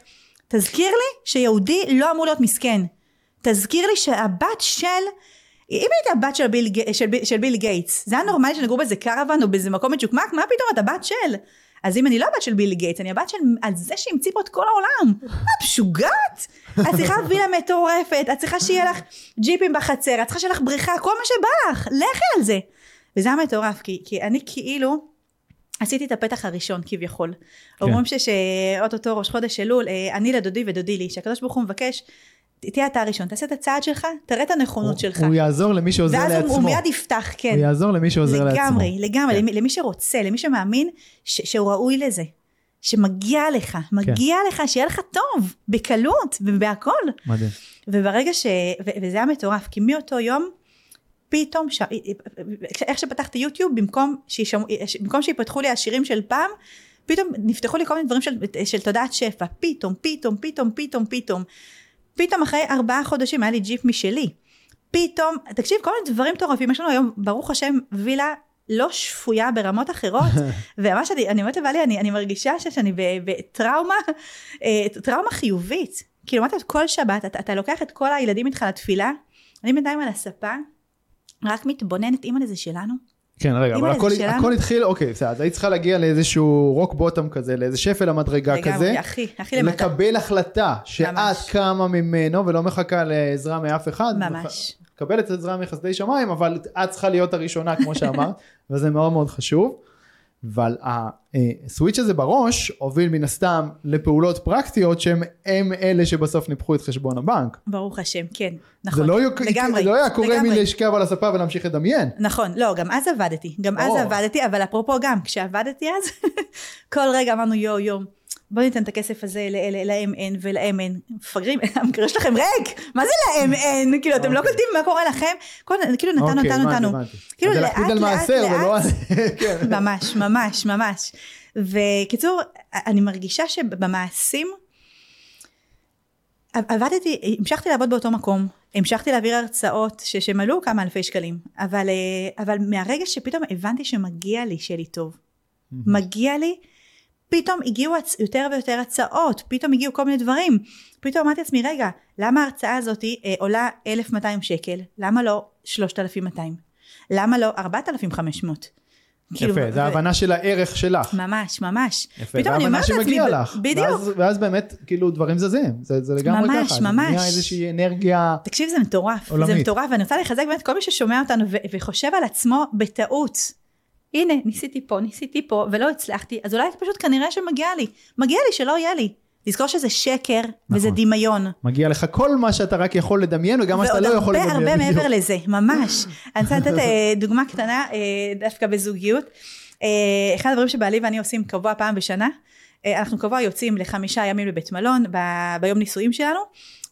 תזכיר לי שיהודי לא אמור להיות מסכן. תזכיר לי שהבת של אם היית הבת של ביל, של, של ביל גייטס, זה היה נורמלי שנגורו באיזה קרוון או באיזה מקום מצ'וקמק? מה פתאום את הבת של? אז אם אני לא הבת של ביל גייטס, אני הבת של הזה שהמציא פה את כל העולם. את משוגעת? את צריכה וילה מטורפת, את צריכה שיהיה לך ג'יפים בחצר, את צריכה שיהיה לך בריכה, כל מה שבא לך, לכי על זה. וזה היה מטורף, כי, כי אני כאילו עשיתי את הפתח הראשון כביכול. כן. אומרים שאו-טו-טו ראש חודש אלול, אה, אני לדודי ודודי לי, שהקדוש ברוך הוא מבקש תהיה אתה הראשון, תעשה את הצעד שלך, תראה את הנכונות שלך. הוא יעזור למי שעוזר ואז לעצמו. ואז הוא מיד יפתח, כן. הוא יעזור למי שעוזר לגמרי, לעצמו. לגמרי, לגמרי, כן. למי שרוצה, למי שמאמין ש- שהוא ראוי לזה. שמגיע לך, מגיע כן. לך שיהיה לך טוב, בקלות ובהכל. מדהים. וברגע ש... ו... וזה היה מטורף, כי מאותו יום, פתאום, ש... איך שפתחתי יוטיוב, במקום, שישמע... במקום שיפתחו לי השירים של פעם, פתאום נפתחו לי כל מיני דברים של, של תודעת שפע, פתאום, פתאום, פתאום, פתאום, פתאום. פתאום אחרי ארבעה חודשים היה לי ג'יפ משלי. פתאום, תקשיב, כל מיני דברים מטורפים, יש לנו היום, ברוך השם, וילה לא שפויה ברמות אחרות, וממש אני, אני אומרת לבעלי, אני, אני מרגישה שאני בטראומה, אה, טראומה חיובית. כאילו, אמרתי, כל שבת, אתה, אתה לוקח את כל הילדים איתך לתפילה, אני בינתיים על הספה, רק מתבוננת, אימא לזה שלנו. כן, רגע, אבל הכל, הכל התחיל, אוקיי, בסדר, אז היית צריכה להגיע לאיזשהו רוק בוטום כזה, לאיזה שפל המדרגה כזה. לגמרי, הכי, הכי למטה. לקבל החלטה שאת קמה ממנו ולא מחכה לעזרה מאף אחד. ממש. מקבלת עזרה מחסדי שמיים, אבל את צריכה להיות הראשונה, כמו שאמרת, וזה מאוד מאוד חשוב. אבל הסוויץ' הזה בראש הוביל מן הסתם לפעולות פרקטיות שהם הם אלה שבסוף ניפחו את חשבון הבנק. ברוך השם, כן, נכון, זה לא לגמרי, זה לא היה קורה מלשכב על הספה ולהמשיך לדמיין. נכון, לא, גם אז עבדתי, גם אז עבדתי, אבל אפרופו גם, כשעבדתי אז, כל רגע אמרנו יואו יואו. בוא ניתן את הכסף הזה ל-MN ול-MN, מפגרים, המקרה שלכם ריק, מה זה ל-MN? כאילו אתם לא אוקיי. קולטים מה קורה לכם? כאילו נתנו, אוקיי, נתנו, נתנו. כאילו לאט לאט לאט, כן. ממש, ממש, ממש. וקיצור, אני מרגישה שבמעשים, עבדתי, המשכתי לעבוד באותו מקום, המשכתי להעביר הרצאות שמלאו כמה אלפי שקלים, אבל, אה, אבל מהרגע שפתאום הבנתי שמגיע לי שיהיה לי טוב, מגיע לי פתאום הגיעו יותר ויותר הצעות, פתאום הגיעו כל מיני דברים. פתאום אמרתי לעצמי, רגע, למה ההרצאה הזאת אה, עולה 1,200 שקל? למה לא 3,200? למה לא 4,500? כאילו, יפה, זה ההבנה של הערך שלך. ממש, ממש. יפה, זה ההבנה שמגיע לך. בדיוק. ואז, ואז באמת, כאילו, דברים זזים. זה, זה לגמרי ממש, ככה. ממש, ממש. זה נהיה איזושהי אנרגיה תקשיב, זה מטורף. עולמית. זה מטורף, ואני רוצה לחזק באמת כל מי ששומע אותנו וחושב על עצמו בטעות. הנה, ניסיתי פה, ניסיתי פה, ולא הצלחתי, אז אולי פשוט כנראה שמגיע לי. מגיע לי שלא יהיה לי. לזכור שזה שקר נכון. וזה דמיון. מגיע לך כל מה שאתה רק יכול לדמיין וגם מה שאתה לא יכול לדמיין. ועוד הרבה הרבה מעבר לזה, ממש. אני רוצה לתת אה, דוגמה קטנה, אה, דווקא בזוגיות. אה, אחד הדברים שבעלי ואני עושים קבוע פעם בשנה, אנחנו קבוע יוצאים לחמישה ימים לבית מלון ב- ביום נישואים שלנו,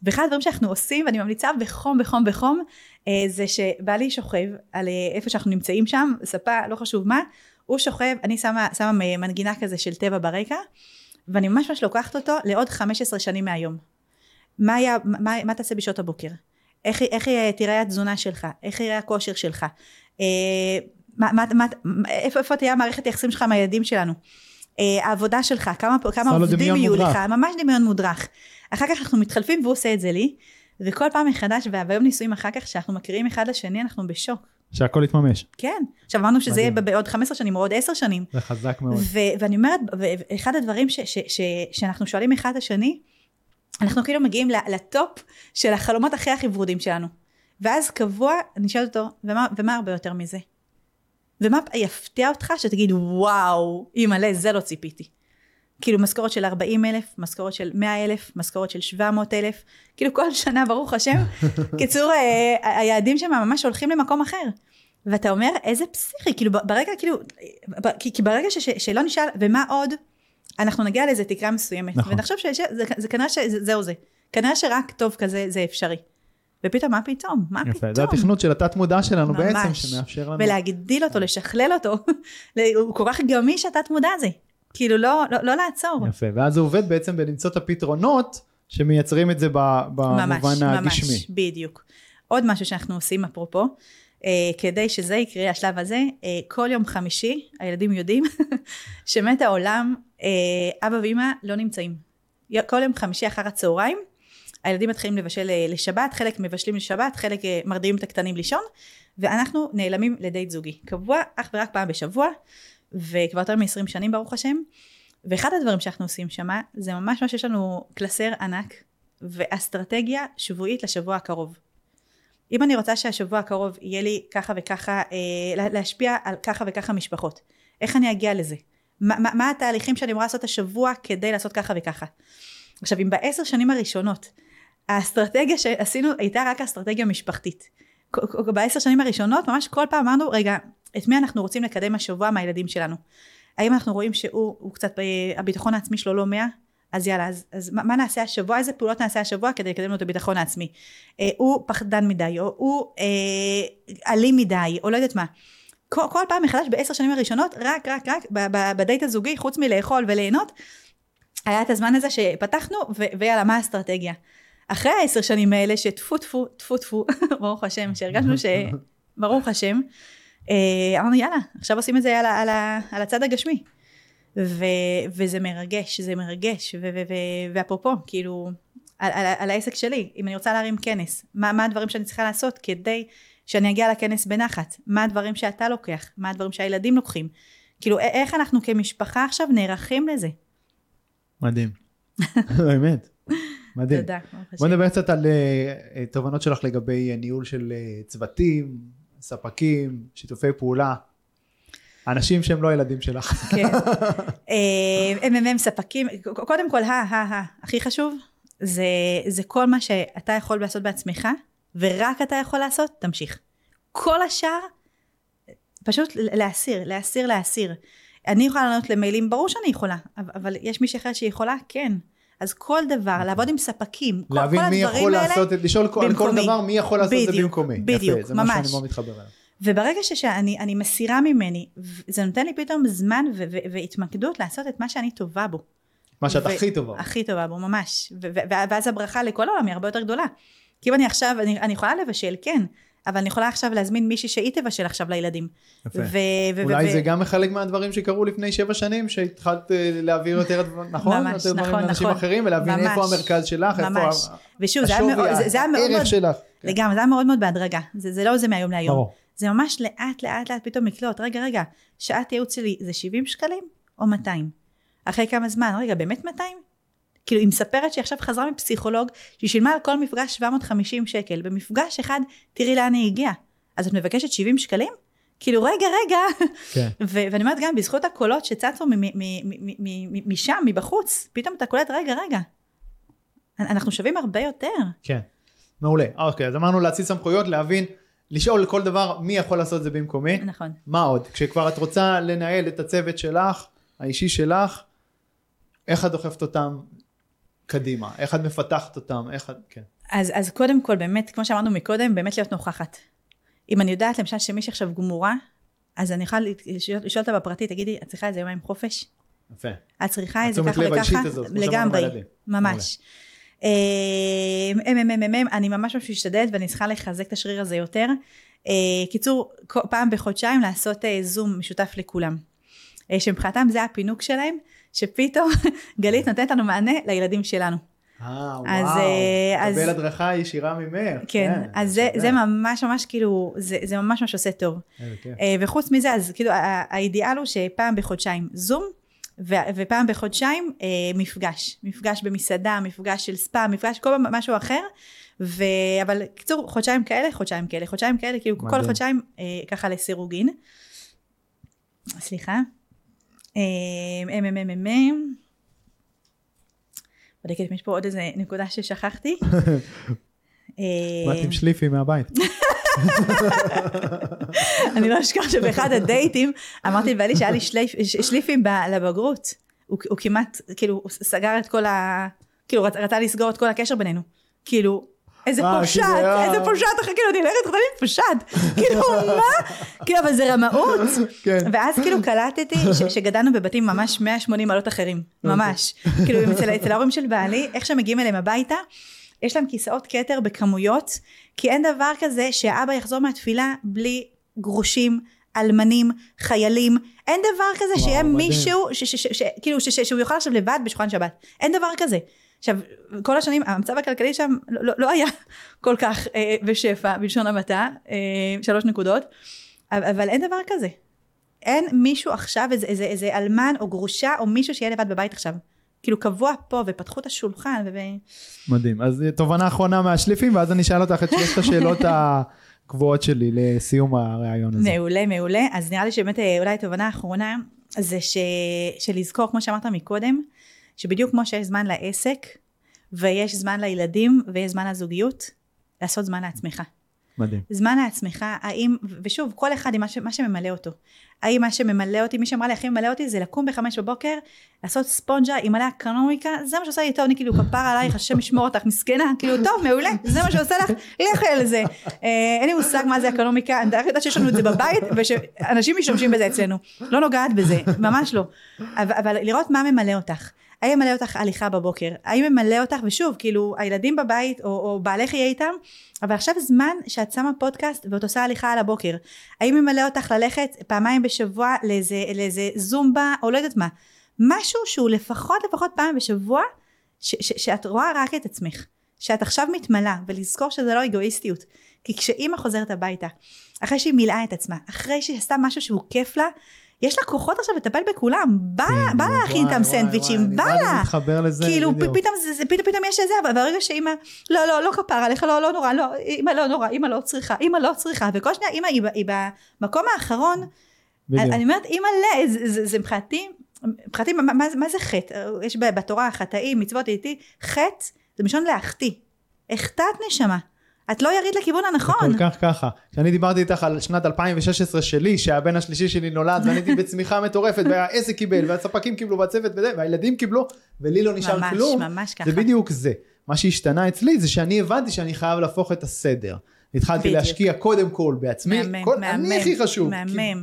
ואחד הדברים שאנחנו עושים, ואני ממליצה בחום בחום בחום, אה, זה שבעלי שוכב על אה, איפה שאנחנו נמצאים שם, ספה, לא חשוב מה, הוא שוכב, אני שמה, שמה מנגינה כזה של טבע ברקע, ואני ממש ממש לוקחת אותו לעוד 15 שנים מהיום. מה, היה, מה, מה תעשה בשעות הבוקר? איך, איך תראה התזונה שלך? איך יראה הכושר שלך? אה, מה, מה, מה, איפה, איפה תהיה המערכת היחסים שלך עם הילדים שלנו? אה, העבודה שלך, כמה, כמה עובדים יהיו לך, ממש דמיון מודרך. אחר כך אנחנו מתחלפים והוא עושה את זה לי, וכל פעם מחדש, והיום נישואים אחר כך, שאנחנו מכירים אחד לשני, אנחנו בשוק. שהכל יתממש. כן. עכשיו אמרנו שזה יהיה בעוד 15 שנים או עוד 10 שנים. זה חזק מאוד. ואני אומרת, אחד הדברים ש- ש- ש- שאנחנו שואלים אחד השני, אנחנו כאילו מגיעים לטופ של החלומות הכי הכי ורודים שלנו. ואז קבוע, אני שואלת אותו, ומה, ומה הרבה יותר מזה? ומה יפתיע אותך שתגיד, וואו, אימא'לה, זה לא ציפיתי. כאילו משכורת של 40 אלף, משכורת של 100 אלף, משכורת של 700 אלף, כאילו כל שנה ברוך השם. קיצור, אה, היעדים שם ממש הולכים למקום אחר. ואתה אומר, איזה פסיכי, כאילו ברגע, כאילו, כי, כי ברגע ש, ש, שלא נשאל, ומה עוד, אנחנו נגיע לאיזה תקרה מסוימת. נכון. ונחשוב שזה כנראה שזהו זה. כנראה שרק טוב כזה זה אפשרי. ופתאום, מה פתאום? מה יפה, פתאום? זה התכנות של התת מודע שלנו ממש. בעצם, שמאפשר לנו... ולהגדיל אותו, לשכלל אותו. הוא כל כך גמיש התת מודע הזה. כאילו לא, לא, לא לעצור. יפה, ואז זה עובד בעצם בלמצוא את הפתרונות שמייצרים את זה במובן ממש, הגשמי. ממש, בדיוק. עוד משהו שאנחנו עושים אפרופו, אה, כדי שזה יקרה, השלב הזה, אה, כל יום חמישי, הילדים יודעים, שמת העולם, אה, אבא ואמא לא נמצאים. כל יום חמישי אחר הצהריים, הילדים מתחילים לבשל אה, לשבת, חלק מבשלים לשבת, חלק אה, מרדימים את הקטנים לישון, ואנחנו נעלמים לדייט זוגי. קבוע אך ורק פעם בשבוע, וכבר יותר מ-20 שנים ברוך השם. ואחד הדברים שאנחנו עושים שמה, זה ממש מה שיש לנו קלסר ענק, ואסטרטגיה שבועית לשבוע הקרוב. אם אני רוצה שהשבוע הקרוב יהיה לי ככה וככה, אה, להשפיע על ככה וככה משפחות, איך אני אגיע לזה? מה, מה, מה התהליכים שאני אמורה לעשות השבוע כדי לעשות ככה וככה? עכשיו, אם בעשר שנים הראשונות, האסטרטגיה שעשינו הייתה רק אסטרטגיה משפחתית. בעשר שנים הראשונות ממש כל פעם אמרנו, רגע, את מי אנחנו רוצים לקדם השבוע מהילדים שלנו. האם אנחנו רואים שהוא הוא קצת, אה, הביטחון העצמי שלו לא 100? אז יאללה, אז, אז מה, מה נעשה השבוע? איזה פעולות נעשה השבוע כדי לקדם לו את הביטחון העצמי? אה, הוא פחדן מדי, או הוא אה, אלים מדי, או לא יודעת מה. כל, כל פעם מחדש בעשר שנים הראשונות, רק, רק, רק, בדייט הזוגי, חוץ מלאכול וליהנות, היה את הזמן הזה שפתחנו, ו- ויאללה, מה האסטרטגיה? אחרי העשר שנים האלה, שטפו טפו, טפו טפו, ברוך השם, שהרגשנו ש... ברוך השם, אה, אמרנו יאללה, עכשיו עושים את זה על, על, על הצד הגשמי. ו, וזה מרגש, זה מרגש, ו, ו, ו, ואפרופו, כאילו, על, על, על העסק שלי, אם אני רוצה להרים כנס, מה, מה הדברים שאני צריכה לעשות כדי שאני אגיע לכנס בנחת? מה הדברים שאתה לוקח? מה הדברים שהילדים לוקחים? כאילו, איך אנחנו כמשפחה עכשיו נערכים לזה? מדהים. באמת. מדהים. תודה. ברוך בוא השם. נדבר קצת על אה, תובנות שלך לגבי ניהול של אה, צוותים, ספקים, שיתופי פעולה. אנשים שהם לא ילדים שלך. כן. אה, MMM ספקים, קודם כל, ה, ה, ה, הכי חשוב, זה, זה כל מה שאתה יכול לעשות בעצמך, ורק אתה יכול לעשות, תמשיך. כל השאר, פשוט להסיר, להסיר, להסיר. אני יכולה לענות למיילים, ברור שאני יכולה, אבל יש מישהי אחרת שיכולה, כן. אז כל דבר, לעבוד עם ספקים, כל, להבין כל מי הדברים יכול האלה, לעשות, את- לשאול על כל. דבר מי יכול לעשות את זה במקומי. בדיוק, יפה, זה מה שאני ממש. מאוד מתחבר אליו. וברגע שאני אני מסירה ממני, זה נותן לי פתאום זמן והתמקדות לעשות את מה שאני טובה בו. מה שאת הכי טובה. הכי טובה בו, ממש. ואז הברכה לכל העולם היא הרבה יותר גדולה. כי אם אני עכשיו, אני, אני יכולה לבשל, כן, אבל אני יכולה עכשיו להזמין מישהי שהיא תבשל עכשיו לילדים. יפה. ו- אולי ו- זה גם חלק מהדברים שקרו לפני שבע שנים, שהתחלת אה, להעביר יותר נכון? ממש, יותר דברים נכון, לאנשים נכון. אחרים, ולהבין ממש. איפה המרכז שלך, איפה ממש. ה- ושוב, זה היה השווי, מאוד, זה, היה מאוד הערך מאוד, שלך. כן. לגמרי, זה היה מאוד מאוד בהדרגה. זה, זה לא זה מהיום להיום. ברור. זה ממש לאט לאט לאט פתאום לקלוט, רגע רגע, שעת ייעוץ שלי זה 70 שקלים או 200? אחרי כמה זמן, רגע, באמת 200? כאילו, היא מספרת שהיא עכשיו חזרה מפסיכולוג, שהיא שילמה על כל מפגש 750 שקל, במפגש אחד, תראי לאן היא הגיעה. אז את מבקשת 70 שקלים? כאילו, רגע, רגע. כן. ו- ואני אומרת גם, בזכות הקולות שצצו מ- מ- מ- משם, מבחוץ, פתאום אתה קולט, רגע, רגע. אנחנו שווים הרבה יותר. כן. מעולה. אוקיי, אז אמרנו להציץ סמכויות, להבין, לשאול כל דבר מי יכול לעשות את זה במקומי. נכון. מה עוד? כשכבר את רוצה לנהל את הצוות שלך, האישי שלך, איך את דוחפת אותם קדימה? איך את מפתחת אותם? איך את... כן. אז, אז קודם כל, באמת, כמו שאמרנו מקודם, באמת להיות נוכחת. אם אני יודעת למשל שמישהי עכשיו גמורה, אז אני יכולה לשאול לשאול אותה בפרטי, תגידי, את צריכה איזה יומיים חופש? יפה. את צריכה את זה התשומת ככה וככה? הזאת, כמו שאמרנו לגמרי, בילדים. ממש. MMMM, אני ממש ממש משתדלת ואני צריכה לחזק את השריר הזה יותר. אה, קיצור, פעם בחודשיים לעשות אה, זום משותף לכולם. אה, שמבחינתם זה הפינוק שלהם, שפתאום גלית נותנת לנו מענה לילדים שלנו. אה, וואו. אה, אז- קבל הדרכה ישירה ממך. כן, אז זה. זה ממש ממש כאילו, זה, זה ממש ממש עושה טוב. אה, וחוץ מזה, אז כאילו האידיאל הוא שפעם בחודשיים זום, ו- ופעם בחודשיים אה, מפגש. מפגש במסעדה, מפגש של ספא, מפגש כל פעם משהו אחר. ו... אבל קיצור, חודשיים כאלה, חודשיים כאלה, חודשיים כאלה, כאילו כל מדהים. חודשיים אה, ככה לסירוגין. סליחה. אה, MMMM. בודקת אם יש פה עוד איזה נקודה ששכחתי. באתי עם שליפי מהבית. אני לא אשכח שבאחד הדייטים אמרתי לבעלי שהיה לי שליפים לבגרות. הוא, כמעט, כאילו, סגר את כל ה... כאילו, רצ, רצה לסגור את כל הקשר בינינו. כאילו, איזה אה, פושט. איזה פושט, אחי, כאילו, אני הולכת עם פושט. כאילו, מה? כאילו, אבל זה רמאות. כן. ואז כאילו קלטתי שגדלנו בבתים ממש 180 מעלות אחרים, ממש. כאילו אצל, ההורים של בעלי, איך שהם מגיעים אליהם הביתה, יש להם כיסאות כתר בכמויות, כי אין דבר כזה שהאבא יחזור מהתפילה בלי גרושים, אלמנים, חיילים, אין דבר כזה שיהיה. מישהו, כאילו שהוא יאכל עכשיו לבד בשולחן שבת, אין דבר כזה. עכשיו, כל השנים, המצב הכלכלי שם לא, לא, לא היה כל כך אה, בשפע, בלשון המעטה, אה, שלוש נקודות, אבל, אבל אין דבר כזה. אין מישהו עכשיו, איזה, איזה, איזה אלמן או גרושה או מישהו שיהיה לבד בבית עכשיו. כאילו קבוע פה ופתחו את השולחן ו... מדהים. אז תובנה אחרונה מהשליפים, ואז אני אשאל אותך את שלושת השאלות הקבועות שלי לסיום הראיון הזה. מעולה, מעולה. אז נראה לי שבאמת אה, אולי התובנה האחרונה זה ש... שלזכור, כמו שאמרת מקודם, שבדיוק כמו שיש זמן לעסק, ויש זמן לילדים, ויש זמן לזוגיות, לעשות זמן לעצמך. מדהים. זמן לעצמך, האם, ושוב, כל אחד עם מה, ש, מה שממלא אותו. האם מה שממלא אותי, מי שאמרה לי הכי ממלא אותי זה לקום בחמש בבוקר, לעשות ספונג'ה עם מלא אקרונומיקה, זה מה שעושה לי טוב, אני כאילו כפר עלייך, השם ישמור אותך, מסכנה, כאילו טוב, מעולה, זה מה שעושה לך, לכי על זה. אה, אין לי מושג מה זה אקרונומיקה, אני יודעת שיש לנו את זה בבית, ושאנשים משתמשים בזה אצלנו, לא נוגעת בזה, ממש לא. אבל, אבל לראות מה ממלא אותך. האם ממלא אותך הליכה בבוקר? האם ממלא אותך, ושוב, כאילו, הילדים בבית, או, או בעלך יהיה איתם, אבל עכשיו זמן שאת שמה פודקאסט ואת עושה הליכה על הבוקר. האם ממלא אותך ללכת פעמיים בשבוע לאיזה, לאיזה זומבה, או לא יודעת מה. משהו שהוא לפחות, לפחות פעם בשבוע, ש, ש, שאת רואה רק את עצמך. שאת עכשיו מתמלאה, ולזכור שזה לא אגואיסטיות. כי כשאימא חוזרת הביתה, אחרי שהיא מילאה את עצמה, אחרי שהיא עשתה משהו שהוא כיף לה, יש לה כוחות עכשיו לטפל בכולם, בא כן, בא להכין איתם סנדוויצ'ים, בא לה. אני מתחבר לזה, כאילו. פתאום פתאום פתאום יש איזה, אבל ברגע שאימא, לא לא לא כפר עליך, לא לא נורא, לא, אימא לא נורא, אימא לא צריכה, אימא לא צריכה, וכל שניה אימא היא, במקום האחרון. אני אומרת אימא לה, זה- זה מבחינתי, מבחינתי מה- זה חטא? יש בתורה חטאים, מצוות איתי, חטא זה מלשון להחטיא, החטאת נשמה, את לא ירית לכיוון הנכון, כל כך ככה. כשאני דיברתי איתך על שנת 2016 שלי, שהבן השלישי שלי נולד, ואני הייתי בצמיחה מטורפת, והעסק קיבל, והספקים קיבלו, והצוות וזה, והילדים קיבלו, ולי לא נשאר ממש, כלום. ממש ככה. זה בדיוק זה. מה שהשתנה אצלי זה שאני הבנתי שאני חייב להפוך את הסדר. התחלתי בדיוק. להשקיע קודם כל בעצמי, מהמם, כל, מהמם, אני הכי חשוב.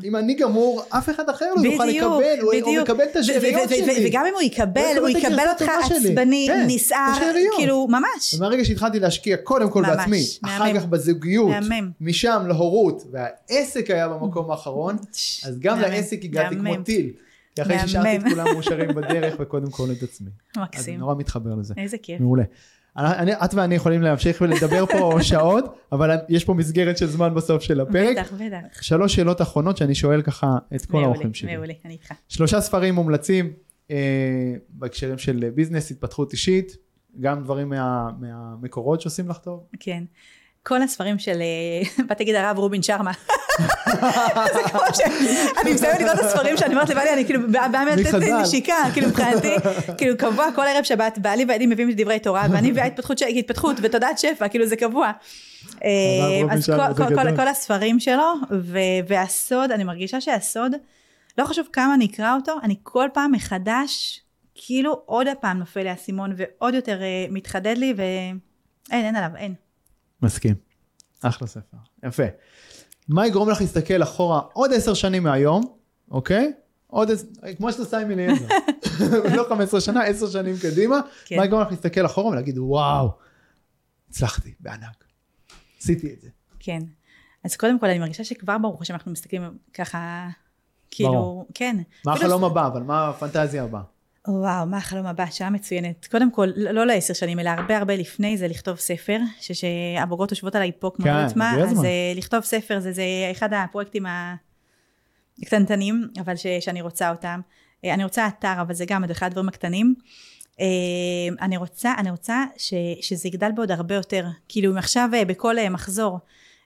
כי אם אני גמור, אף אחד אחר לא יוכל בדיוק, לקבל, הוא- הוא בדיוק. מקבל את השאריות שלי. וגם אם הוא יקבל, יקבל הוא יקבל אותך. עצבני, כן, נסער. כאילו, ממש. ומהרגע שהתחלתי להשקיע קודם כל ממש, בעצמי. אחר כך בזוגיות. משם להורות, והעסק היה במקום האחרון, אז גם לעסק הגעתי כמו. טיל. כי אחרי מהמם. שהשארתי את כולם מאושרים בדרך, וקודם כל את עצמי. אז אני מקסים. נורא מתחבר לזה. איזה כיף. מעולה. אני, את ואני יכולים להמשיך ולדבר פה שעות, אבל יש פה מסגרת של זמן בסוף של הפרק. בטח, בטח. שלוש שאלות אחרונות שאני שואל ככה את כל האורחים שלי. מעולה, אני איתך. שלושה ספרים מומלצים אה, בהקשרים של ביזנס, התפתחות אישית, גם דברים מה, מהמקורות שעושים לך טוב. כן. כל הספרים של, אה, באתי להגיד הרב רובין שרמה. זה כמו ש... אני מסיימת לקרוא את הספרים שאני אומרת לבעלי, אני כאילו באה באה לתת מחז"ל. לי נשיקה, כאילו מבחינתי, כאילו קבוע כל ערב שבת, בעלי והילדים מביאים דברי תורה, ואני מביאה התפתחות, ותודעת שפע, כאילו זה קבוע. אה, אז כל- הספרים שלו, והסוד, אני מרגישה שהסוד, לא חשוב כמה אני אקרא אותו, אני כל פעם מחדש, כאילו עוד הפעם נופל לי האסימון, ועוד יותר אה, מתחדד לי, ואין, אין עליו, אין. מסכים. אחלה ספר. יפה. מה יגרום לך להסתכל אחורה עוד עשר שנים מהיום, אוקיי? עוד עשר, כמו שאתה עושה עם אליעזר. לא 15 שנה, עשר שנים קדימה. כן. מה יגרום לך להסתכל אחורה ולהגיד, וואו, הצלחתי, בענק. עשיתי את זה. כן. אז קודם כל אני מרגישה שכבר ברוך השם אנחנו מסתכלים ככה, כאילו, ברור. כן. מה החלום הבא, אבל מה הפנטזיה הבאה? וואו, מה החלום הבא? שאלה מצוינת. קודם כל, לא לא לעשר שנים, אלא הרבה הרבה לפני זה לכתוב ספר, שהבוגרות יושבות עליי פה כמו כן, לא יודעת מה, הגיע אז. אה, לכתוב ספר זה, זה אחד הפרויקטים הקטנטנים, אבל ש, שאני רוצה אותם. אה, אני רוצה אתר, אבל זה גם אחד הדברים הקטנים. אה, אני רוצה, אני רוצה ש, שזה יגדל בעוד הרבה יותר. כאילו, אם עכשיו בכל מחזור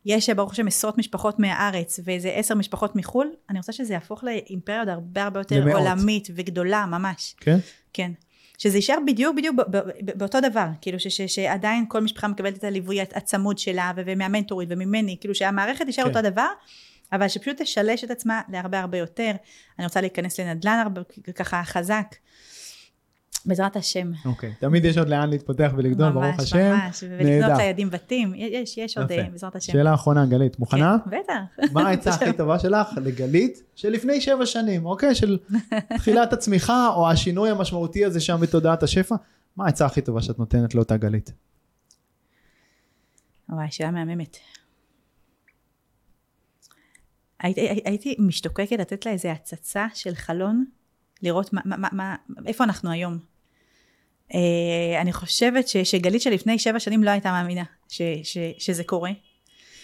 יש ברוך השם עשרות משפחות מהארץ ואיזה עשר משפחות מחו"ל, אני רוצה שזה יהפוך לאימפריה עוד הרבה הרבה יותר למאות. עולמית וגדולה ממש. כן? כן. שזה יישאר בדיוק בדיוק באותו דבר, כאילו ש- ש- שעדיין כל משפחה מקבלת את הליווי הצמוד שלה ומהמנטורית וממני, כאילו שהמערכת תישאר כן. אותו דבר, אבל שפשוט תשלש את עצמה להרבה הרבה יותר. אני רוצה להיכנס לנדל"ן הרבה, ככה חזק, בעזרת השם. אוקיי. תמיד יש עוד לאן להתפתח ולגדול, ברוך ממש, השם. ממש, ולקנות נהדר. לילדים בתים, יש, יש עוד. אה, בעזרת השם. שאלה אחרונה, גלית, מוכנה? כן, בטח. מה העצה הכי טובה שלך לגלית שלפני שבע שנים, אוקיי? של תחילת הצמיחה או השינוי המשמעותי הזה שם בתודעת השפע? מה העצה הכי טובה שאת נותנת לאותה גלית? וואי, שאלה מהממת. הייתי, הי- הייתי משתוקקת לתת לה איזה הצצה של חלון, לראות מה, מה, מה, איפה אנחנו היום. אה, אני חושבת ש, שגלית שלפני שבע שנים לא הייתה מאמינה ש, ש, שזה קורה.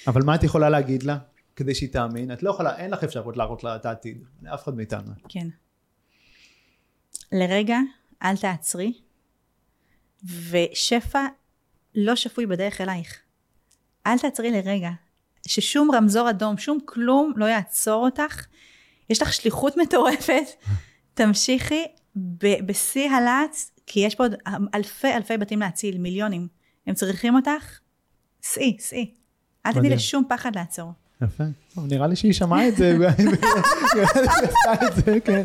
אבל מה את יכולה להגיד לה כדי שהיא תאמין? את לא יכולה, אין לך אפשרות להראות לה את העתיד, לאף אחד מאיתנו. כן. לרגע, אל תעצרי, ושפע לא שפוי בדרך אלייך. אל תעצרי לרגע, ששום רמזור אדום, שום כלום לא יעצור אותך. יש לך שליחות מטורפת, תמשיכי ב- בשיא הלהט, כי יש פה עוד אלפי אלפי בתים להציל, מיליונים. הם צריכים אותך, סעי, סעי. אל תדעי. לשום פחד לעצור. יפה. טוב, נראה לי שהיא שמעה את זה, נראה לי שהיא עשתה את זה, כן.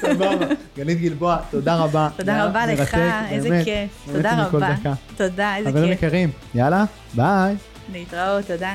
סבבה. גלית גלבוע, תודה רבה. תודה רבה לך, איזה. כיף. תודה רבה. תודה, איזה חברים כיף. יקרים, יאללה, ביי. להתראות, תודה.